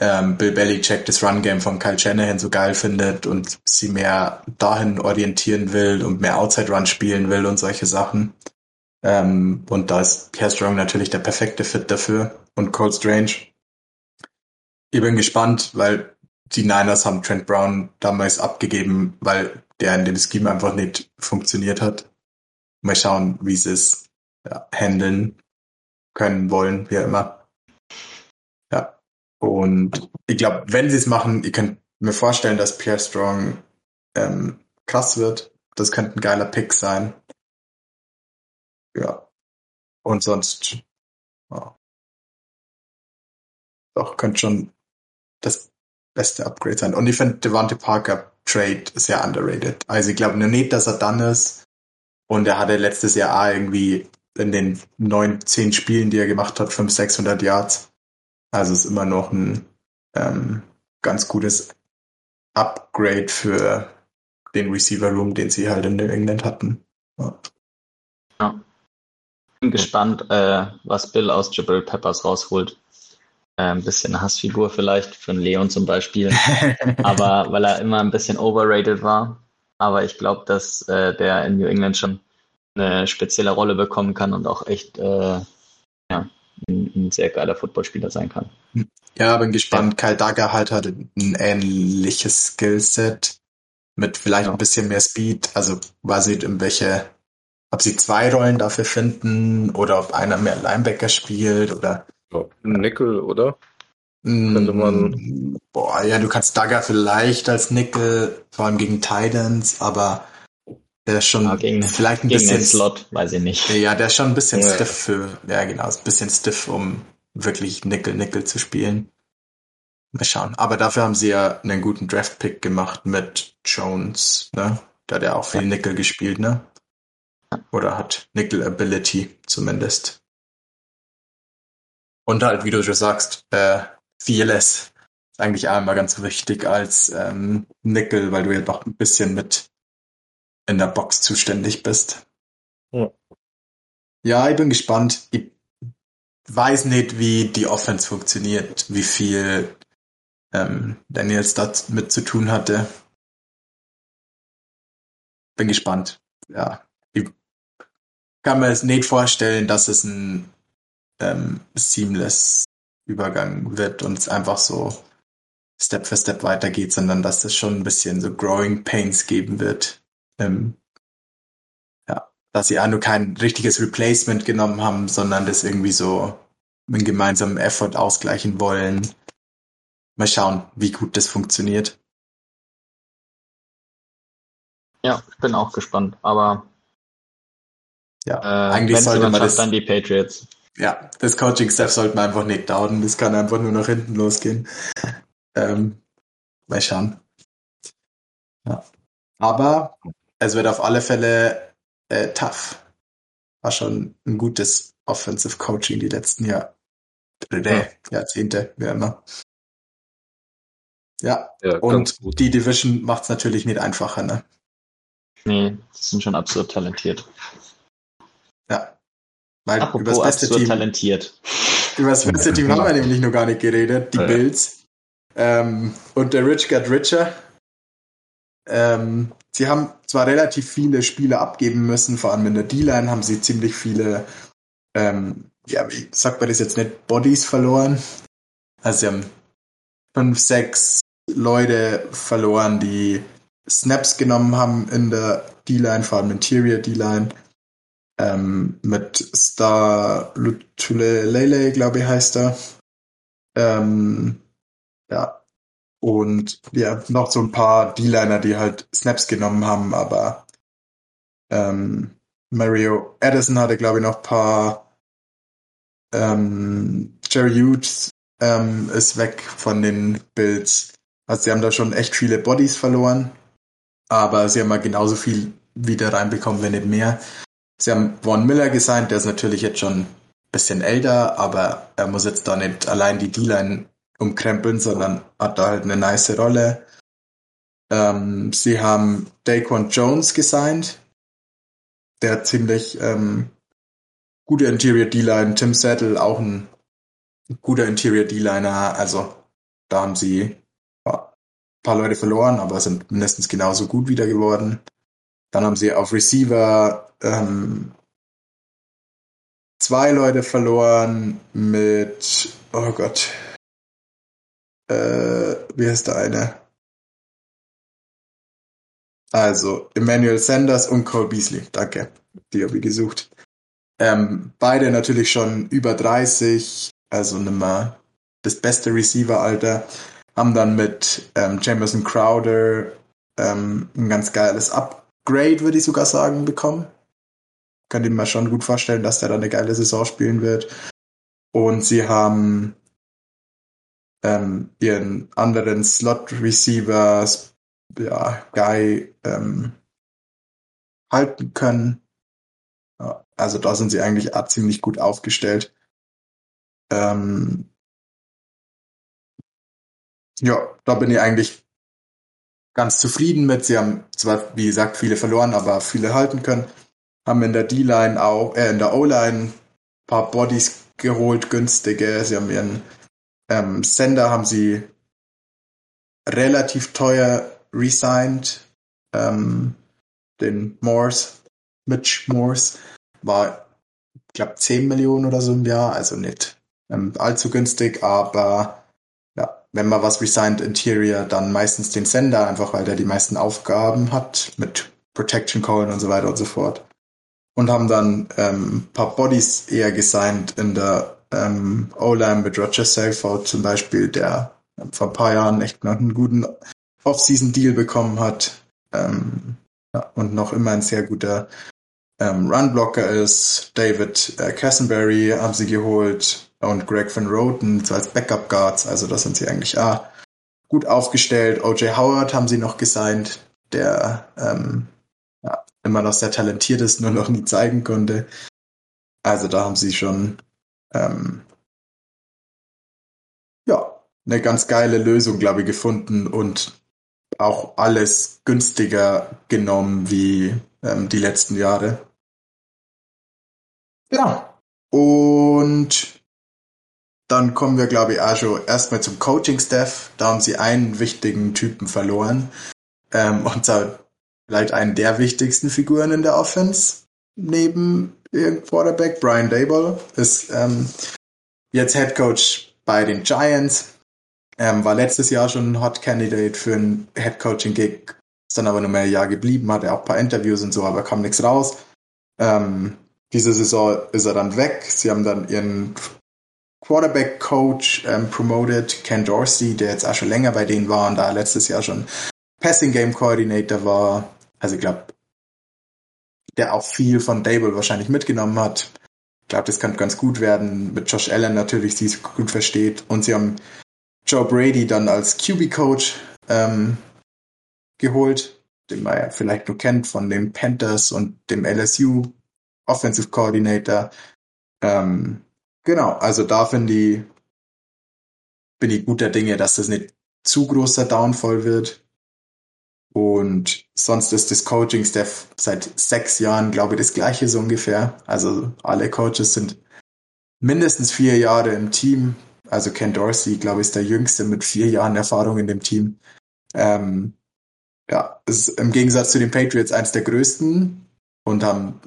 ähm, Bill Belichick das Run-Game von Kyle Shanahan so geil findet und sie mehr dahin orientieren will und mehr Outside-Run spielen will und solche Sachen. Ähm, und da ist Pierre Strong natürlich der perfekte Fit dafür und Cold Strange. Ich bin gespannt, weil die Niners haben Trent Brown damals abgegeben, weil der in dem Scheme einfach nicht funktioniert hat. Mal schauen, wie sie es ja, handeln können wollen, wie immer. Und ich glaube, wenn sie es machen, ihr könnt mir vorstellen, dass Pierre Strong ähm, krass wird. Das könnte ein geiler Pick sein. Ja. Und sonst, ja. doch, könnte schon das beste Upgrade sein. Und ich finde Devante Parker Trade sehr underrated. Also ich glaube nur nicht, dass er dann ist. Und er hatte letztes Jahr auch irgendwie in den neun, zehn Spielen, die er gemacht hat, 500, 600 Yards. Also ist immer noch ein ähm, ganz gutes Upgrade für den Receiver Room, den sie halt in New England hatten. Ja. ja. Bin gespannt, äh, was Bill aus Jabril Peppers rausholt. Ein bisschen Hassfigur vielleicht für einen Leon zum Beispiel. Aber weil er immer ein bisschen overrated war. Aber ich glaube, dass äh, der in New England schon eine spezielle Rolle bekommen kann und auch echt äh, ja, ein, ein sehr geiler Footballspieler sein kann. Ja, bin gespannt. Kyle Dagger halt hat ein ähnliches Skillset mit vielleicht ja. ein bisschen mehr Speed. Also weiß nicht, in welche, ob sie zwei Rollen dafür finden oder ob einer mehr Linebacker spielt oder. Ja, Nickel, oder? Könnte man. Mm, boah, ja, du kannst Dagger vielleicht als Nickel, vor allem gegen Titans, aber der ist schon ja, gegen, vielleicht ein gegen bisschen. Den Slot, weiß ich nicht. Ja, der ist schon ein bisschen ja. stiff für, ja genau, ist ein bisschen stiff, um wirklich Nickel-Nickel zu spielen. Mal schauen. Aber dafür haben sie ja einen guten Draft-Pick gemacht mit Jones, ne? Da hat er auch viel Nickel gespielt, ne? Oder hat Nickel-Ability zumindest. Und halt, wie du schon sagst, äh, Fearless ist eigentlich immer ganz wichtig als ähm, Nickel, weil du ja doch ein bisschen mit in der Box zuständig bist. Ja, ja ich bin gespannt. Ich weiß nicht, wie die Offense funktioniert, wie viel ähm, Daniels mit zu tun hatte. Bin gespannt. Ja, ich kann mir es nicht vorstellen, dass es ein ähm, seamless Übergang wird und es einfach so Step für Step weitergeht, sondern dass es schon ein bisschen so Growing Pains geben wird. Ähm, ja, dass sie auch nur kein richtiges Replacement genommen haben, sondern das irgendwie so einen gemeinsamen Effort ausgleichen wollen. Mal schauen, wie gut das funktioniert. Ja, bin auch gespannt, aber ja, äh, eigentlich sollte man das dann die Patriots. Ja, das Coaching-Staff sollte man einfach nicht dauern. Das kann einfach nur nach hinten losgehen. Ähm, mal schauen. Ja. Aber es wird auf alle Fälle äh, tough. War schon ein gutes Offensive Coaching die letzten Jahr, äh, Jahrzehnte, wie immer. Ja, ja und die Division macht es natürlich nicht einfacher, ne? Nee, sie sind schon absolut talentiert. Ja. Weil Apropos über das beste Team, talentiert. Über das beste Team haben wir nämlich noch gar nicht geredet, die ja. Bills. Ähm, und der Rich got richer. Ähm, sie haben zwar relativ viele Spiele abgeben müssen, vor allem in der D-Line haben sie ziemlich viele, ähm, ja, wie sagt man das jetzt nicht, Bodies verloren. Also sie haben fünf, sechs Leute verloren, die Snaps genommen haben in der D-Line, vor allem Interior D-Line. Ähm, mit Star Lutulele, glaube ich, heißt er. Ähm, ja. Und ja, noch so ein paar D-Liner, die halt Snaps genommen haben, aber ähm, Mario Addison hatte, glaube ich, noch ein paar ähm, Jerry Hughes ähm, ist weg von den Bills. Also sie haben da schon echt viele Bodies verloren, aber sie haben mal genauso viel wieder reinbekommen, wenn nicht mehr. Sie haben Von Miller gesigned, der ist natürlich jetzt schon ein bisschen älter, aber er muss jetzt da nicht allein die D-Line umkrempeln, sondern hat da halt eine nice Rolle. Ähm, sie haben Daquan Jones gesigned, der ziemlich ähm, gute Interior D-Line, Tim Settle auch ein guter Interior D-Liner, also da haben sie paar Leute verloren, aber sind mindestens genauso gut wieder geworden. Dann haben sie auf Receiver ähm, zwei Leute verloren mit, oh Gott, äh, wie heißt der eine? Also Emmanuel Sanders und Cole Beasley, danke, die habe ich gesucht. Ähm, beide natürlich schon über 30, also nimmer das beste Receiver-Alter haben dann mit ähm, Jameson Crowder ähm, ein ganz geiles Upgrade, würde ich sogar sagen, bekommen. Könnte ich mir schon gut vorstellen, dass der dann eine geile Saison spielen wird. Und sie haben ähm, ihren anderen Slot-Receiver, ja, Guy, ähm, halten können. Also da sind sie eigentlich ziemlich gut aufgestellt. Ähm, ja, da bin ich eigentlich ganz zufrieden mit. Sie haben zwar, wie gesagt, viele verloren, aber viele halten können. Haben in der D-Line auch, äh, in der O-Line ein paar Bodies geholt, günstige. Sie haben ihren ähm, Sender haben sie relativ teuer resigned. Ähm, den Morse, Mitch Morse, war ich glaube, 10 Millionen oder so im Jahr, also nicht ähm, allzu günstig, aber wenn man was resigned Interior, dann meistens den Sender, einfach weil der die meisten Aufgaben hat mit Protection Callen und so weiter und so fort. Und haben dann ähm, paar Bodies eher gesigned in der ähm, O-Line mit Roger Selfout zum Beispiel, der vor ein paar Jahren echt noch einen guten Off-Season-Deal bekommen hat ähm, ja, und noch immer ein sehr guter ähm, Runblocker ist. David äh, Cassenberry haben sie geholt und Greg Van Roten so als Backup Guards. Also da sind sie eigentlich ah, gut aufgestellt. OJ Howard haben sie noch gesigned, der ähm, ja, immer noch sehr talentiert ist, nur noch nie zeigen konnte. Also da haben sie schon ähm, ja eine ganz geile Lösung, glaube ich, gefunden und auch alles günstiger genommen wie ähm, die letzten Jahre. Ja. Und dann kommen wir, glaube ich, auch schon erstmal zum Coaching-Staff. Da haben sie einen wichtigen Typen verloren. Ähm, und zwar vielleicht einen der wichtigsten Figuren in der Offense. Neben ihrem Quarterback, Brian Dable, ist ähm, jetzt Head Coach bei den Giants. Ähm, war letztes Jahr schon ein Hot Candidate für einen Head Coaching Gig. Ist dann aber nur mehr ein Jahr geblieben, hatte auch ein paar Interviews und so, aber kam nichts raus. Ähm, diese Saison ist er dann weg. Sie haben dann ihren Quarterback-Coach ähm, promoted, Ken Dorsey, der jetzt auch schon länger bei denen war und da letztes Jahr schon Passing Game Coordinator war. Also ich glaube, der auch viel von Dable wahrscheinlich mitgenommen hat. Ich glaube, das kann ganz gut werden. Mit Josh Allen natürlich, die es gut versteht. Und sie haben Joe Brady dann als QB-Coach ähm, geholt, den man ja vielleicht nur kennt von den Panthers und dem LSU Offensive Coordinator. Ähm, genau, also da finde ich, bin ich guter Dinge, dass das nicht zu großer Downfall wird. Und sonst ist das Coaching-Staff seit sechs Jahren, glaube ich, das gleiche so ungefähr. Also alle Coaches sind mindestens vier Jahre im Team. Also Ken Dorsey, glaube ich, ist der Jüngste mit vier Jahren Erfahrung in dem Team. Ähm, ja, ist im Gegensatz zu den Patriots eins der größten und haben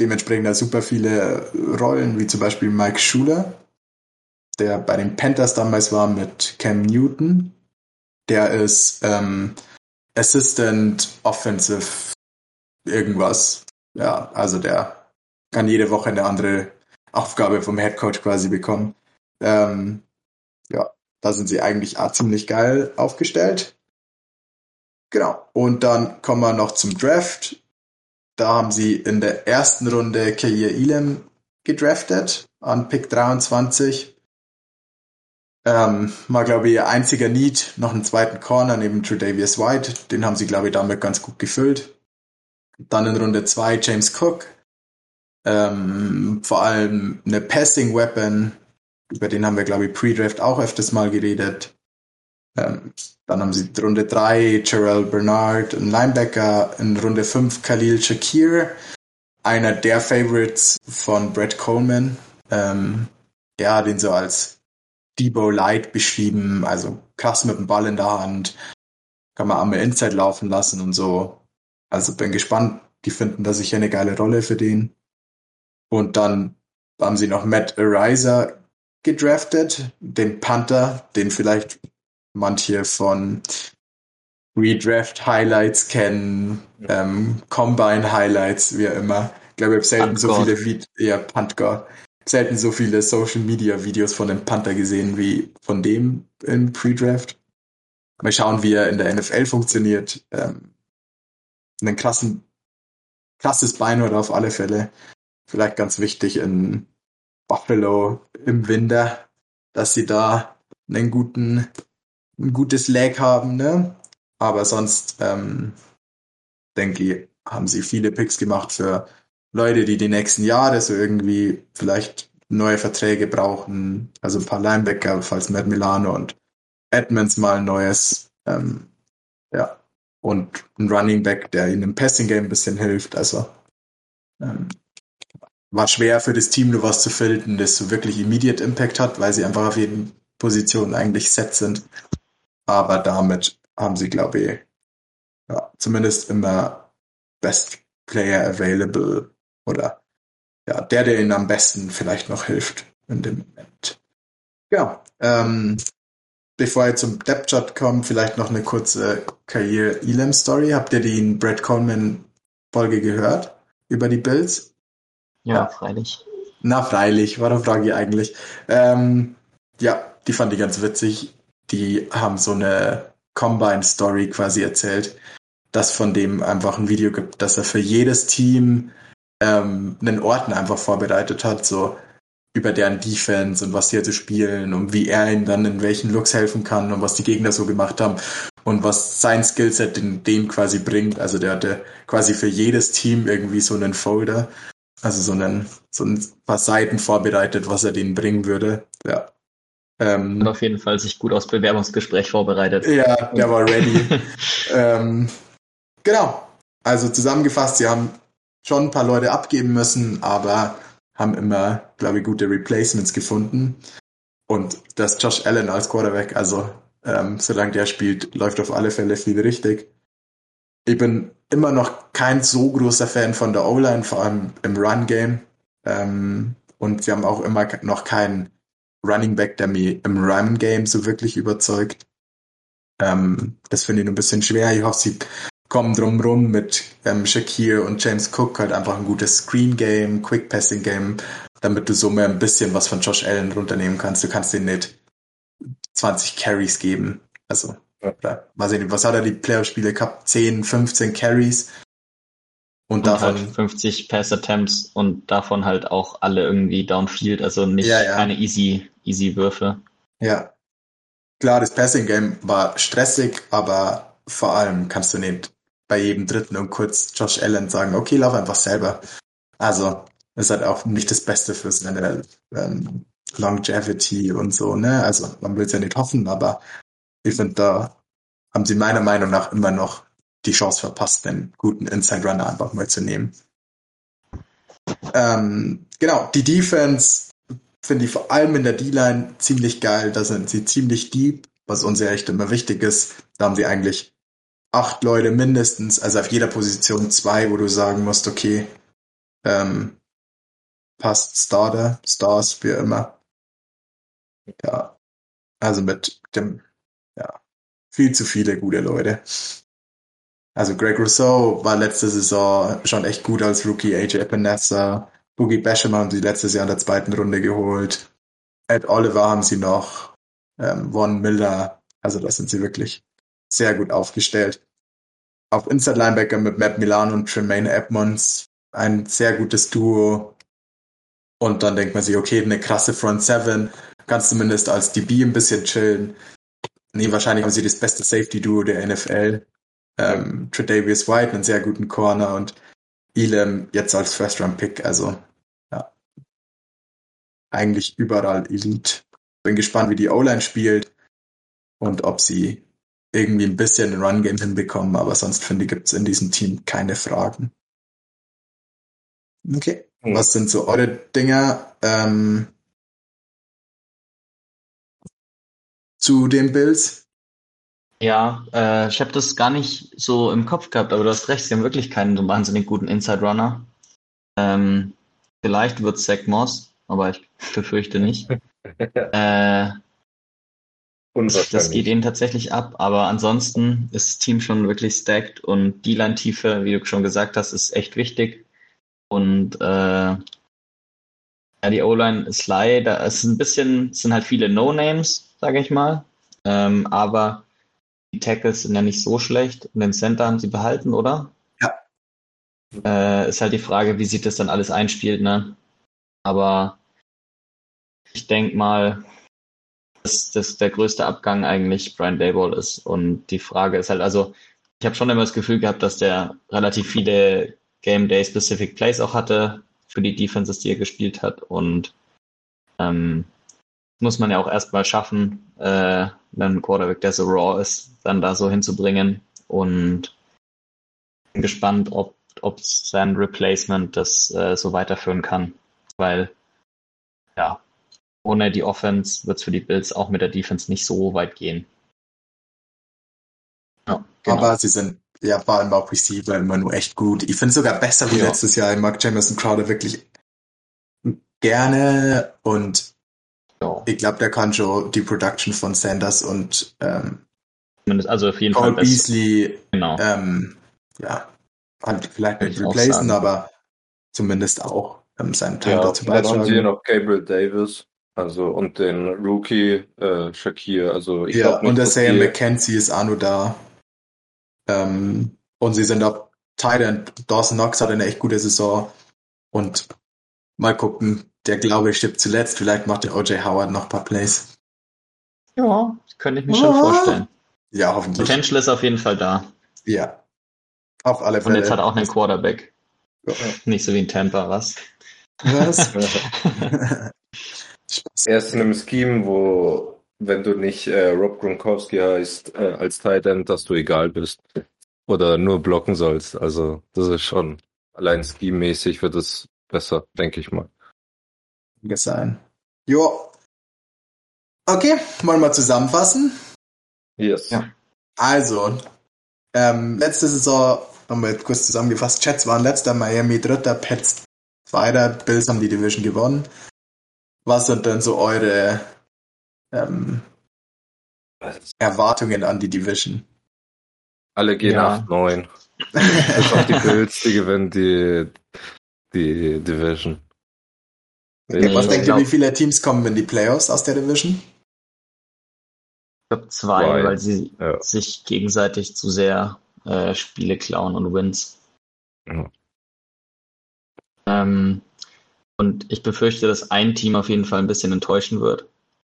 dementsprechend da super viele Rollen, wie zum Beispiel Mike Schuler, der bei den Panthers damals war mit Cam Newton. Der ist ähm, Assistant Offensive irgendwas. Ja, also der kann jede Woche eine andere Aufgabe vom Head Coach quasi bekommen. Ähm, ja, da sind sie eigentlich auch ziemlich geil aufgestellt. Genau. Und dann kommen wir noch zum Draft. Da haben sie in der ersten Runde Kair Elam gedraftet an Pick 23. Ähm, war, glaube ich, ihr einziger Need, noch einen zweiten Corner neben Tredavious White. Den haben sie, glaube ich, damit ganz gut gefüllt. Dann in Runde 2 James Cook. Ähm, vor allem eine Passing Weapon. Über den haben wir, glaube ich, Pre-Draft auch öfters mal geredet. Ähm, dann haben sie Runde 3 Gerald Bernard, ein Linebacker. In Runde 5 Khalil Shakir, einer der Favorites von Brett Coleman. Ähm, ja, den so als Debo Light beschrieben, also krass mit dem Ball in der Hand, kann man am Inside laufen lassen und so. Also bin gespannt. Die finden da sicher eine geile Rolle für den. Und dann haben sie noch Matt Ariza gedraftet, den Panther, den vielleicht manche von Redraft Highlights kennen, ähm, Combine Highlights, wie immer. Ich glaube, ich habe selten so viele Videos, ja, Puntgod, selten so viele Social Media Videos von dem Panther gesehen wie von dem im Pre-Draft. Mal schauen, wie er in der NFL funktioniert. Ähm, einen krassen, krasses Bein oder auf alle Fälle. Vielleicht ganz wichtig in Buffalo im Winter, dass sie da einen guten ein gutes Lag haben, ne? Aber sonst, ähm, denke ich, haben sie viele Picks gemacht für Leute, die die nächsten Jahre so irgendwie vielleicht neue Verträge brauchen. Also ein paar Linebacker, falls Matt Milano und Edmonds mal ein neues, ähm, ja. Und ein Running Back, der ihnen im Passing Game ein bisschen hilft. Also ähm, war schwer für das Team nur was zu finden, das so wirklich Immediate Impact hat, weil sie einfach auf jeden Position eigentlich set sind. Aber damit haben sie, glaube ich, ja, zumindest immer Best Player Available oder ja, der, der ihnen am besten vielleicht noch hilft in dem Moment. Ja, ähm, bevor ihr zum Depth Chart kommt, vielleicht noch eine kurze Karriere-Elam-Story. Habt ihr die Brad Coleman-Folge gehört über die Bills? Ja, ja, freilich. Na, freilich, warum frage ich eigentlich? Ähm, ja, die fand ich ganz witzig. Die haben so eine Combine-Story quasi erzählt, dass von dem einfach ein Video gibt, dass er für jedes Team ähm, einen Orten einfach vorbereitet hat, so über deren Defense und was die also spielen und wie er ihnen dann in welchen Looks helfen kann und was die Gegner so gemacht haben und was sein Skillset in dem quasi bringt. Also der hatte quasi für jedes Team irgendwie so einen Folder, also so einen so ein paar Seiten vorbereitet, was er denen bringen würde. Ja. Ähm, und auf jeden Fall sich gut aufs Bewerbungsgespräch vorbereitet. Ja, der war ready. ähm, genau. Also zusammengefasst, sie haben schon ein paar Leute abgeben müssen, aber haben immer, glaube ich, gute Replacements gefunden. Und das Josh Allen als Quarterback, also ähm, solange der spielt, läuft auf alle Fälle viel richtig. Ich bin immer noch kein so großer Fan von der O-Line, vor allem im Run-Game. Ähm, und sie haben auch immer noch keinen Running Back, der mich im Run-Game so wirklich überzeugt. Ähm, das finde ich ein bisschen schwer. Ich hoffe, sie kommen drumrum mit ähm, Shakir und James Cook halt einfach ein gutes Screen Game, Quick Passing Game, damit du so mehr ein bisschen was von Josh Allen runternehmen kannst. Du kannst den nicht 20 Carries geben. Also, ja. weiß ich nicht, was hat er die Playoff-Spiele gehabt? 10, 15 Carries. Und, und davon halt 50 Pass Attempts und davon halt auch alle irgendwie Downfield, also nicht ja, ja. keine easy, easy Würfe. Ja. Klar, das Passing Game war stressig, aber vor allem kannst du nicht bei jedem dritten und kurz Josh Allen sagen, okay, lauf einfach selber. Also, ist halt auch nicht das Beste für seine ähm, Longevity und so, ne? Also, man will es ja nicht hoffen, aber ich finde, da haben sie meiner Meinung nach immer noch die Chance verpasst, einen guten Inside Runner einfach mal zu nehmen. Ähm, genau, die Defense finde ich vor allem in der D-Line ziemlich geil. Da sind sie ziemlich deep, was uns ja echt immer wichtig ist. Da haben sie eigentlich acht Leute mindestens, also auf jeder Position zwei, wo du sagen musst, okay, ähm, passt Starter, Stars, wie immer. Ja, also mit dem, ja, viel zu viele gute Leute. Also Greg Rousseau war letzte Saison schon echt gut als Rookie, AJ Epinesa, Boogie Basham haben sie letztes Jahr in der zweiten Runde geholt. Ed Oliver haben sie noch, ähm, Von Miller, also das sind sie wirklich sehr gut aufgestellt. Auf Inside Linebacker mit Matt Milan und Tremaine Edmonds ein sehr gutes Duo. Und dann denkt man sich, okay, eine krasse Front Seven, kannst zumindest als DB ein bisschen chillen. Nee, wahrscheinlich haben sie das beste Safety Duo der NFL. Ähm, Tredavious White, einen sehr guten Corner und Elam jetzt als First Round Pick. Also, ja. Eigentlich überall Elite. Bin gespannt, wie die O-Line spielt und ob sie irgendwie ein bisschen ein Run-Game hinbekommen, aber sonst finde ich, gibt es in diesem Team keine Fragen. Okay. Hm. Was sind so eure Dinger ähm, zu den Bills? Ja, äh, ich habe das gar nicht so im Kopf gehabt, aber du hast recht, sie haben wirklich keinen so wahnsinnig guten Inside Runner. Ähm, vielleicht wird Zach Moss, aber ich befürchte nicht. äh, das geht ihnen tatsächlich ab, aber ansonsten ist das Team schon wirklich stacked und die Line-Tiefe, wie du schon gesagt hast, ist echt wichtig. Und äh, ja, die O-Line ist leider, es ist ein bisschen, es sind halt viele No-Names, sage ich mal. Ähm, aber die Tackles sind ja nicht so schlecht und den Center haben sie behalten, oder? Ja. Äh, ist halt die Frage, wie sich das dann alles einspielt, ne? Aber ich denke mal, dass, dass der größte Abgang eigentlich Brian Dayball ist. Und die Frage ist halt, also ich habe schon immer das Gefühl gehabt, dass der relativ viele Game Day Specific Plays auch hatte für die Defenses, die er gespielt hat. Und ähm, muss man ja auch erstmal schaffen, äh, einen Quarterback, der so raw ist, dann da so hinzubringen. Und bin gespannt, ob, ob sein Replacement das äh, so weiterführen kann. Weil, ja, ohne die Offense wird es für die Bills auch mit der Defense nicht so weit gehen. Ja, genau. Aber sie sind ja vor allem auch Receiver immer nur echt gut. Ich finde es sogar besser wie ja. letztes Jahr. Ich mag Jameson Crowder wirklich gerne und Ja. ich glaube, der kann schon die Production von Sanders und ähm, Zumindest, also auf jeden Paul Fall. Beasley Genau. ähm, ja, halt vielleicht nicht replacen, aber zumindest auch ähm, seinen Teil Ja, dazu dann haben sie hier beitragen. noch Gabriel Davis, also und den Rookie äh, Shakir. Also ich Ja, und der Sam McKenzie ist auch noch da. Ähm, und sie sind auch Titan. Dawson Knox hat eine echt gute Saison. Und mal gucken, der glaube ich stirbt zuletzt. Vielleicht macht der OJ Howard noch ein paar Plays. Ja, könnte ich mir schon vorstellen. Ja, hoffentlich. Potential ist auf jeden Fall da. Ja. Auf alle Und Fälle. jetzt hat er auch einen Quarterback. Ja. Nicht so wie ein Tampa, was? Was? er ist in einem Scheme, wo wenn du nicht äh, Rob Gronkowski heißt äh, als Tight End, dass du egal bist oder nur blocken sollst. Also das ist schon allein scheme-mäßig wird es besser, denke ich mal. Sein. Jo. Okay, wollen wir zusammenfassen? Yes. Ja. Also, ähm, letzte Saison haben wir jetzt kurz zusammengefasst. Jets waren letzter, Miami dritter, Pets zweiter, Bills haben die Division gewonnen. Was sind denn so eure ähm, Erwartungen an die Division? Alle gehen Ja. 8-9. Bis auf die Bills, die gewinnen die, die Division. Nee, Was denkt ihr, wie viele Teams kommen in die Playoffs aus der Division? Ich glaube zwei, Zwei, weil sie ja. sich gegenseitig zu sehr äh, Spiele klauen und Wins. Ja. Ähm, und ich befürchte, dass ein Team auf jeden Fall ein bisschen enttäuschen wird.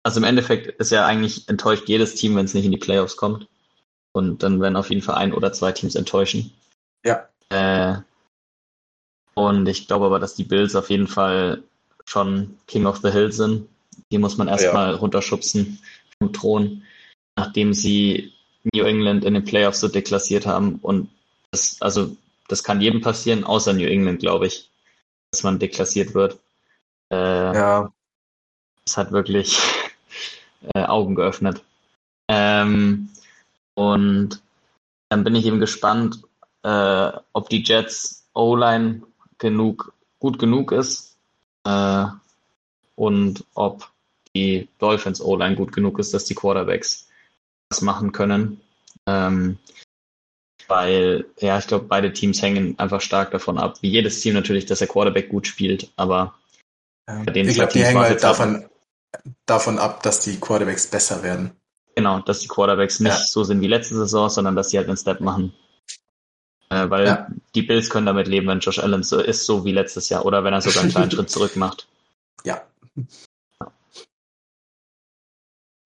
Also im Endeffekt ist ja eigentlich enttäuscht jedes Team, wenn es nicht in die Playoffs kommt. Und dann werden auf jeden Fall ein oder zwei Teams enttäuschen. Ja. Äh, und ich glaube aber, dass die Bills auf jeden Fall schon King of the Hill sind. Die muss man erstmal runterschubsen vom Thron, nachdem sie New England in den Playoffs so deklassiert haben. Und das, also, das kann jedem passieren, außer New England, glaube ich, dass man deklassiert wird. Äh, Ja. es hat wirklich äh, Augen geöffnet. Ähm, und dann bin ich eben gespannt, äh, ob die Jets O-Line genug, gut genug ist äh, und ob die Dolphins O-Line gut genug ist, dass die Quarterbacks was machen können. Ähm, weil, ja, ich glaube, beide Teams hängen einfach stark davon ab. Wie jedes Team natürlich, dass der Quarterback gut spielt, aber Bei den Ich glaube, die hängen halt halt- davon, davon ab, dass die Quarterbacks besser werden. Genau, dass die Quarterbacks nicht Ja. so sind wie letzte Saison, sondern dass sie halt einen Step machen. Äh, weil Ja. die Bills können damit leben, wenn Josh Allen so ist, so wie letztes Jahr, oder wenn er sogar einen kleinen Schritt zurück macht. Ja.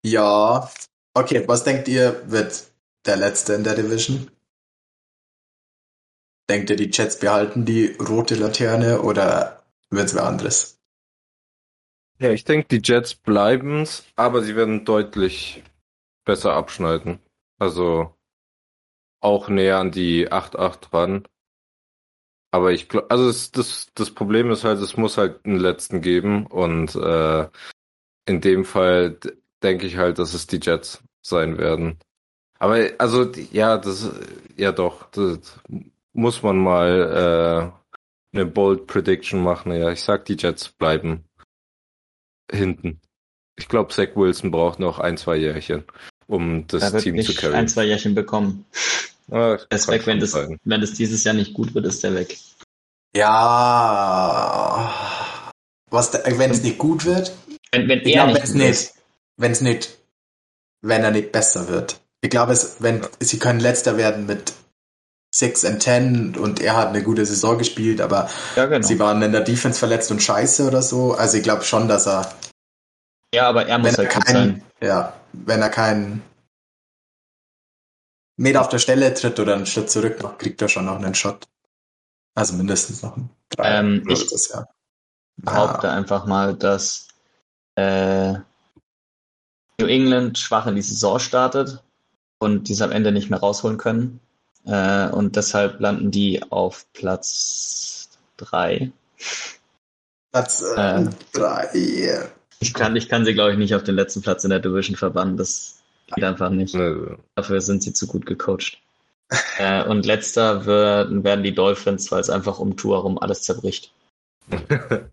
Ja. Okay, was denkt ihr, wird der Letzte in der Division? Denkt ihr, die Jets behalten die rote Laterne oder wird's wer anderes? Ja, ich denke, die Jets bleiben's, aber sie werden deutlich besser abschneiden. Also auch näher an die 8-8 ran. Aber ich glaube, also es, das, das Problem ist halt, es muss halt einen letzten geben und äh, in dem Fall denke ich halt, dass es die Jets sein werden. Aber also ja, das ja doch, das muss man mal äh, eine bold Prediction machen. Ja, ich sag, die Jets bleiben hinten. Ich glaube, Zach Wilson braucht noch ein, zwei Jährchen, um das wird Team zu carryen. ein, zwei Jährchen bekommen. Ah, Er ist weg, wenn das, sein. wenn das dieses Jahr nicht gut wird, ist er weg. Ja. Was, wenn es nicht gut wird? Wenn, wenn Ich er glaube, nicht wenn es gut nicht, wenn es nicht, wenn er nicht besser wird. Ich glaube, es, wenn, sie können letzter werden mit 6 and 10 und er hat eine gute Saison gespielt, aber Ja, genau. sie waren in der Defense verletzt und scheiße oder so. Also ich glaube schon, dass er, Ja, aber er muss er halt gut sein. ja, wenn er keinen Meter auf der Stelle tritt oder einen Schritt zurück macht, kriegt er schon noch einen Shot. Also mindestens noch einen drei. Ähm, ich- das, ja. behaupte einfach mal, dass äh, New England schwach in die Saison startet und die es am Ende nicht mehr rausholen können. Äh, und deshalb landen die auf Platz drei. Platz äh, äh, drei. Ich kann, ich kann sie, glaube ich, nicht auf den letzten Platz in der Division verbannen. Das geht einfach nicht. Ne, Dafür sind sie zu gut gecoacht. äh, und letzter werden, werden die Dolphins, weil es einfach um Tour herum alles zerbricht.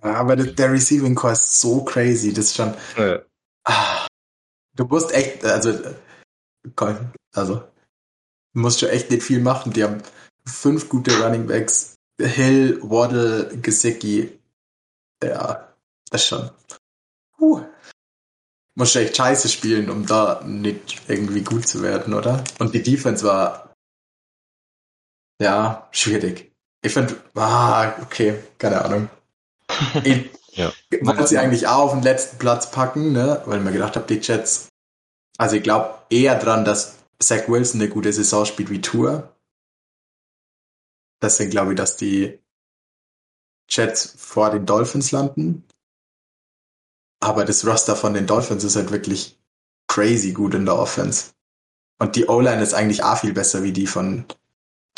Aber der, der Receiving Core ist so crazy, das ist schon. Ja. Ah, du musst echt, also, also, du musst schon echt nicht viel machen. Die haben fünf gute Running Backs. Hill, Waddle, Gesicki. Ja, das ist schon. Puh. Muss echt scheiße spielen, um da nicht irgendwie gut zu werden, oder? Und die Defense war, ja, schwierig. Ich finde, ah, okay, keine Ahnung. Ich Ja. wollte sie eigentlich auch auf den letzten Platz packen, ne? weil ich mir gedacht habe, die Jets, also ich glaube eher dran, dass Zach Wilson eine gute Saison spielt wie Tour. Deswegen glaube ich, dass die Jets vor den Dolphins landen. Aber das Roster von den Dolphins ist halt wirklich crazy gut in der Offense. Und die O-Line ist eigentlich auch viel besser wie die von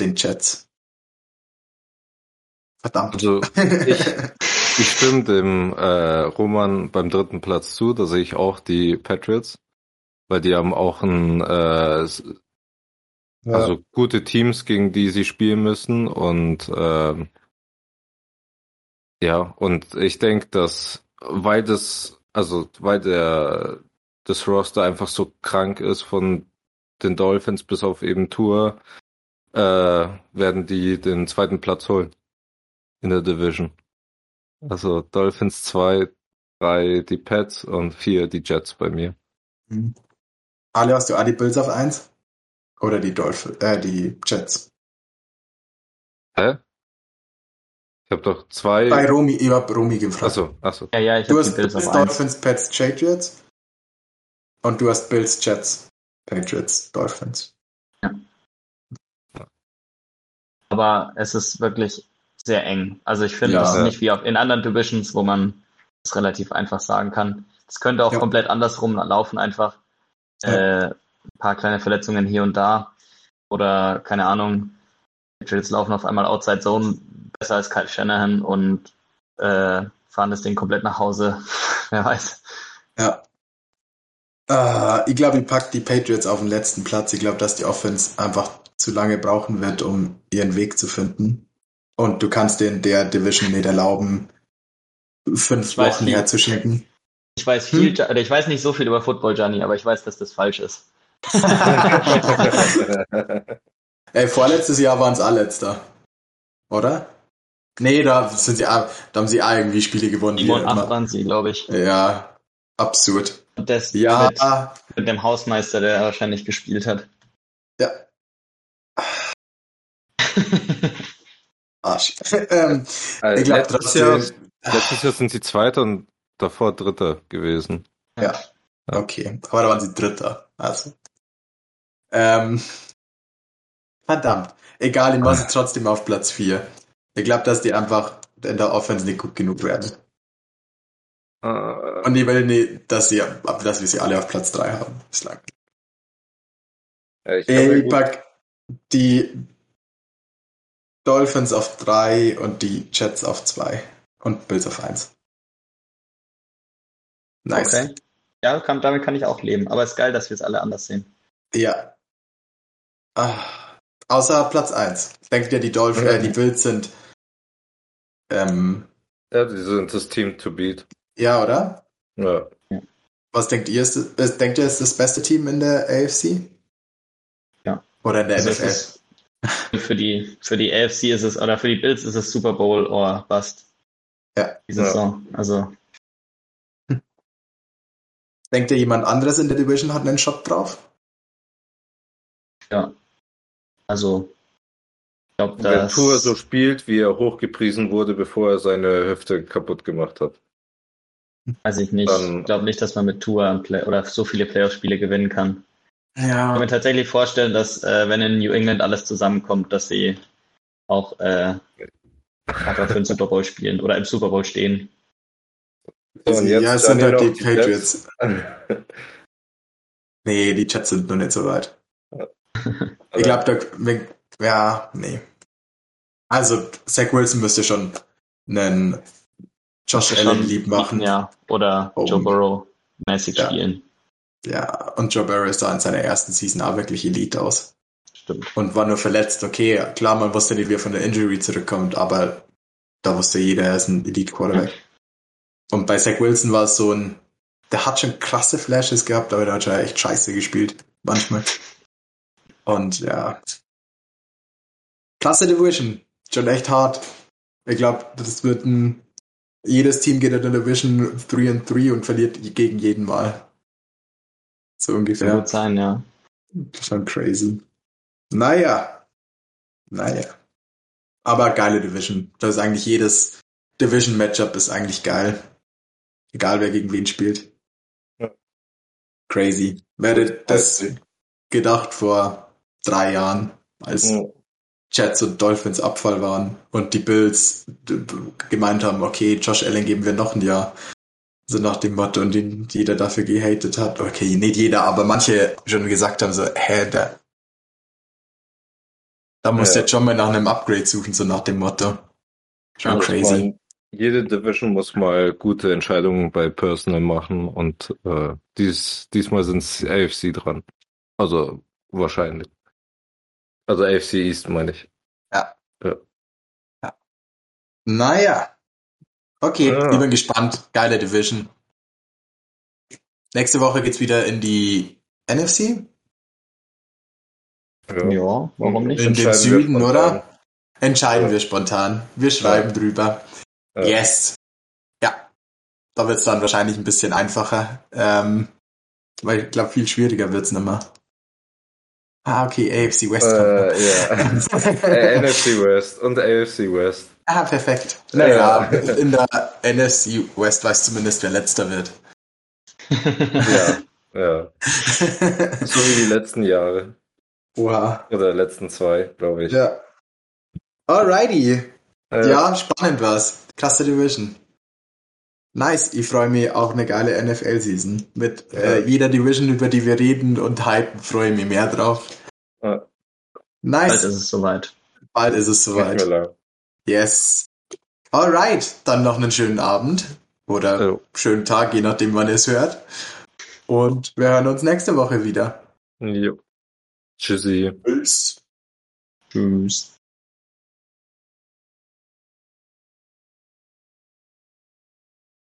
den Jets. Verdammt. Also ich, ich stimme dem äh, Roman beim dritten Platz zu, da sehe ich auch die Patriots, weil die haben auch ein äh, s- also gute Teams, gegen die sie spielen müssen und ähm, ja, und ich denke, dass weil das, also weil der das Roster einfach so krank ist von den Dolphins bis auf eben Tour, äh, werden die den zweiten Platz holen in der Division. Also Dolphins 2, 3 die Pets und 4 die Jets bei mir. Mhm. Ali, hast du die Bills auf 1? Oder die Dolphins, äh, die Jets? Hä? Ich habe doch zwei. Bei Romy, ich hab Romy gefragt. Achso, achso. Ja, ja, ich du habe hast Bills. Dolphins, Pets, Patriots. Und du hast Bills, Jets, Patriots, Dolphins. Aber es ist wirklich sehr eng. Also ich finde, Ja. es ist nicht wie in anderen Divisions, wo man es relativ einfach sagen kann. Es könnte auch Ja. komplett andersrum laufen, einfach Ja. äh, ein paar kleine Verletzungen hier und da. Oder keine Ahnung, Patriots laufen auf einmal Outside Zone besser als Kyle Shanahan und äh, fahren das Ding komplett nach Hause. Wer weiß. Ja. Äh, ich glaube, ich pack die Patriots auf den letzten Platz. Ich glaube, dass die Offense einfach zu lange brauchen wird, um ihren Weg zu finden. Und du kannst in der Division nicht erlauben, fünf Ich Wochen herzuschicken. Ich weiß viel, Hm. oder ich weiß nicht so viel über Football, Gianni, aber ich weiß, dass das falsch ist. Ey, vorletztes Jahr waren es letzter. Oder? Nee, da sind sie, auch- da haben sie auch irgendwie Spiele gewonnen. die 7 und 8 immer- waren sie, glaube ich. Ja, absurd. Und das Ja, mit, mit dem Hausmeister, der wahrscheinlich gespielt hat. ja, Arsch. ähm, Also ich glaube letztes, Jahr, letztes Jahr sind sie Zweiter und davor Dritter gewesen. Ja, okay. Aber da waren sie Dritter. Also. Ähm, verdammt. Egal, ich mache sie trotzdem auf Platz 4. Ich glaube, dass die einfach in der Offense nicht gut genug werden. Äh, Und ich will nicht, dass, sie, dass wir sie alle auf Platz 3 haben bislang. ich Ich pack die Dolphins auf 3 und die Jets auf 2 und Bills auf 1. Nice. Okay. Ja, kann, damit kann ich auch leben. Aber es ist geil, dass wir es alle anders sehen. Ja. Ah, außer Platz 1. Denkt ihr, die Dolphins, äh, die Bills sind ähm, ja, die sind das Team to beat. ja, oder? Ja. Was denkt ihr? Ist, ist, denkt ihr, ist das beste Team in der AFC? Ja. Oder in der Also NFL? ist, für die, für die AFC ist es, oder für die Bills ist es Super Bowl or Bust. Ja. Die Saison. Also, Denkt ihr, jemand anderes in der Division hat einen Shot drauf? ja. Also, ich glaube, Wenn dass. Tour so spielt, wie er hochgepriesen wurde, bevor er seine Hüfte kaputt gemacht hat. Weiß ich nicht. Dann- ich glaube nicht, dass man mit Tour oder so viele Playoff-Spiele gewinnen kann. Ich kann Ja. mir tatsächlich vorstellen, dass äh, wenn in New England alles zusammenkommt, dass sie auch äh, einfach für den Super Bowl spielen oder im Super Bowl stehen. So, und jetzt ja, es sind halt die Patriots. Nee, die Jets sind noch nicht so weit. Ich glaube, da, ja, nee. Also, Zach Wilson müsste schon einen Josh Allen lieb machen. Ja, oder Oh. Joe Burrow mäßig Ja. spielen. Ja, und Joe Burrow sah in seiner ersten Season auch wirklich Elite aus. Stimmt. Und war nur verletzt. Okay, klar, man wusste nicht, wie er von der Injury zurückkommt, aber da wusste jeder, er ist ein Elite Quarterback. Und bei Zach Wilson war es so ein, der hat schon krasse Flashes gehabt, aber der hat schon echt scheiße gespielt. Manchmal. Und ja. Klasse Division. Schon echt hart. Ich glaube, das wird ein, jedes Team geht in der Division 3 und 3 und verliert gegen jeden Mal. So ungefähr. Kann gut sein, ja. Schon crazy. Naja. Naja. Aber geile Division. Das ist eigentlich jedes Division-Matchup ist eigentlich geil. Egal wer gegen wen spielt. Ja. Crazy. Wer hätte das gedacht vor drei Jahren, als Ja. Jets und Dolphins Abfall waren und die Bills gemeint haben, okay, Josh Allen geben wir noch ein Jahr. So nach dem Motto und den jeder dafür gehatet hat. Okay, nicht jeder, aber manche schon gesagt haben so, hä, da, da musst du Ja. jetzt schon mal nach einem Upgrade suchen, so nach dem Motto. Schon Also, crazy. mein, jede Division muss mal gute Entscheidungen bei Personal machen und äh, dies, diesmal sind es AFC dran. Also wahrscheinlich. Also AFC East meine ich. Naja. Okay, Ja. ich bin gespannt. Geile Division. Nächste Woche geht's wieder in die NFC? Ja, warum nicht? In wir Süden, spontan. oder? Entscheiden Ja. wir spontan. Wir schreiben drüber. Ja. Yes. Ja. Da wird's dann wahrscheinlich ein bisschen einfacher. Ähm, weil ich glaube, viel schwieriger wird's nicht mehr. Ah, okay, AFC West. Äh, ja. Äh, NFC West und AFC West. ah, perfekt. Naja, Ja. in der NFC West weiß zumindest, wer letzter wird. Ja, ja. So wie die letzten Jahre. Oha. Oder letzten zwei, glaube ich. Ja. Alrighty. Äh, Ja, spannend war's. Klasse Division. Nice. Ich freue mich auf eine geile NFL-Season. Mit äh, jeder Division, über die wir reden und hypen, freue ich mich mehr drauf. Ja. Bald Nice. ist es soweit. Bald ist es soweit. Yes. Alright. Dann noch einen schönen Abend. Oder Oh. schönen Tag, je nachdem, wann ihr es hört. Und wir hören uns nächste Woche wieder. Jo. Tschüssi. Tschüss. Tschüss.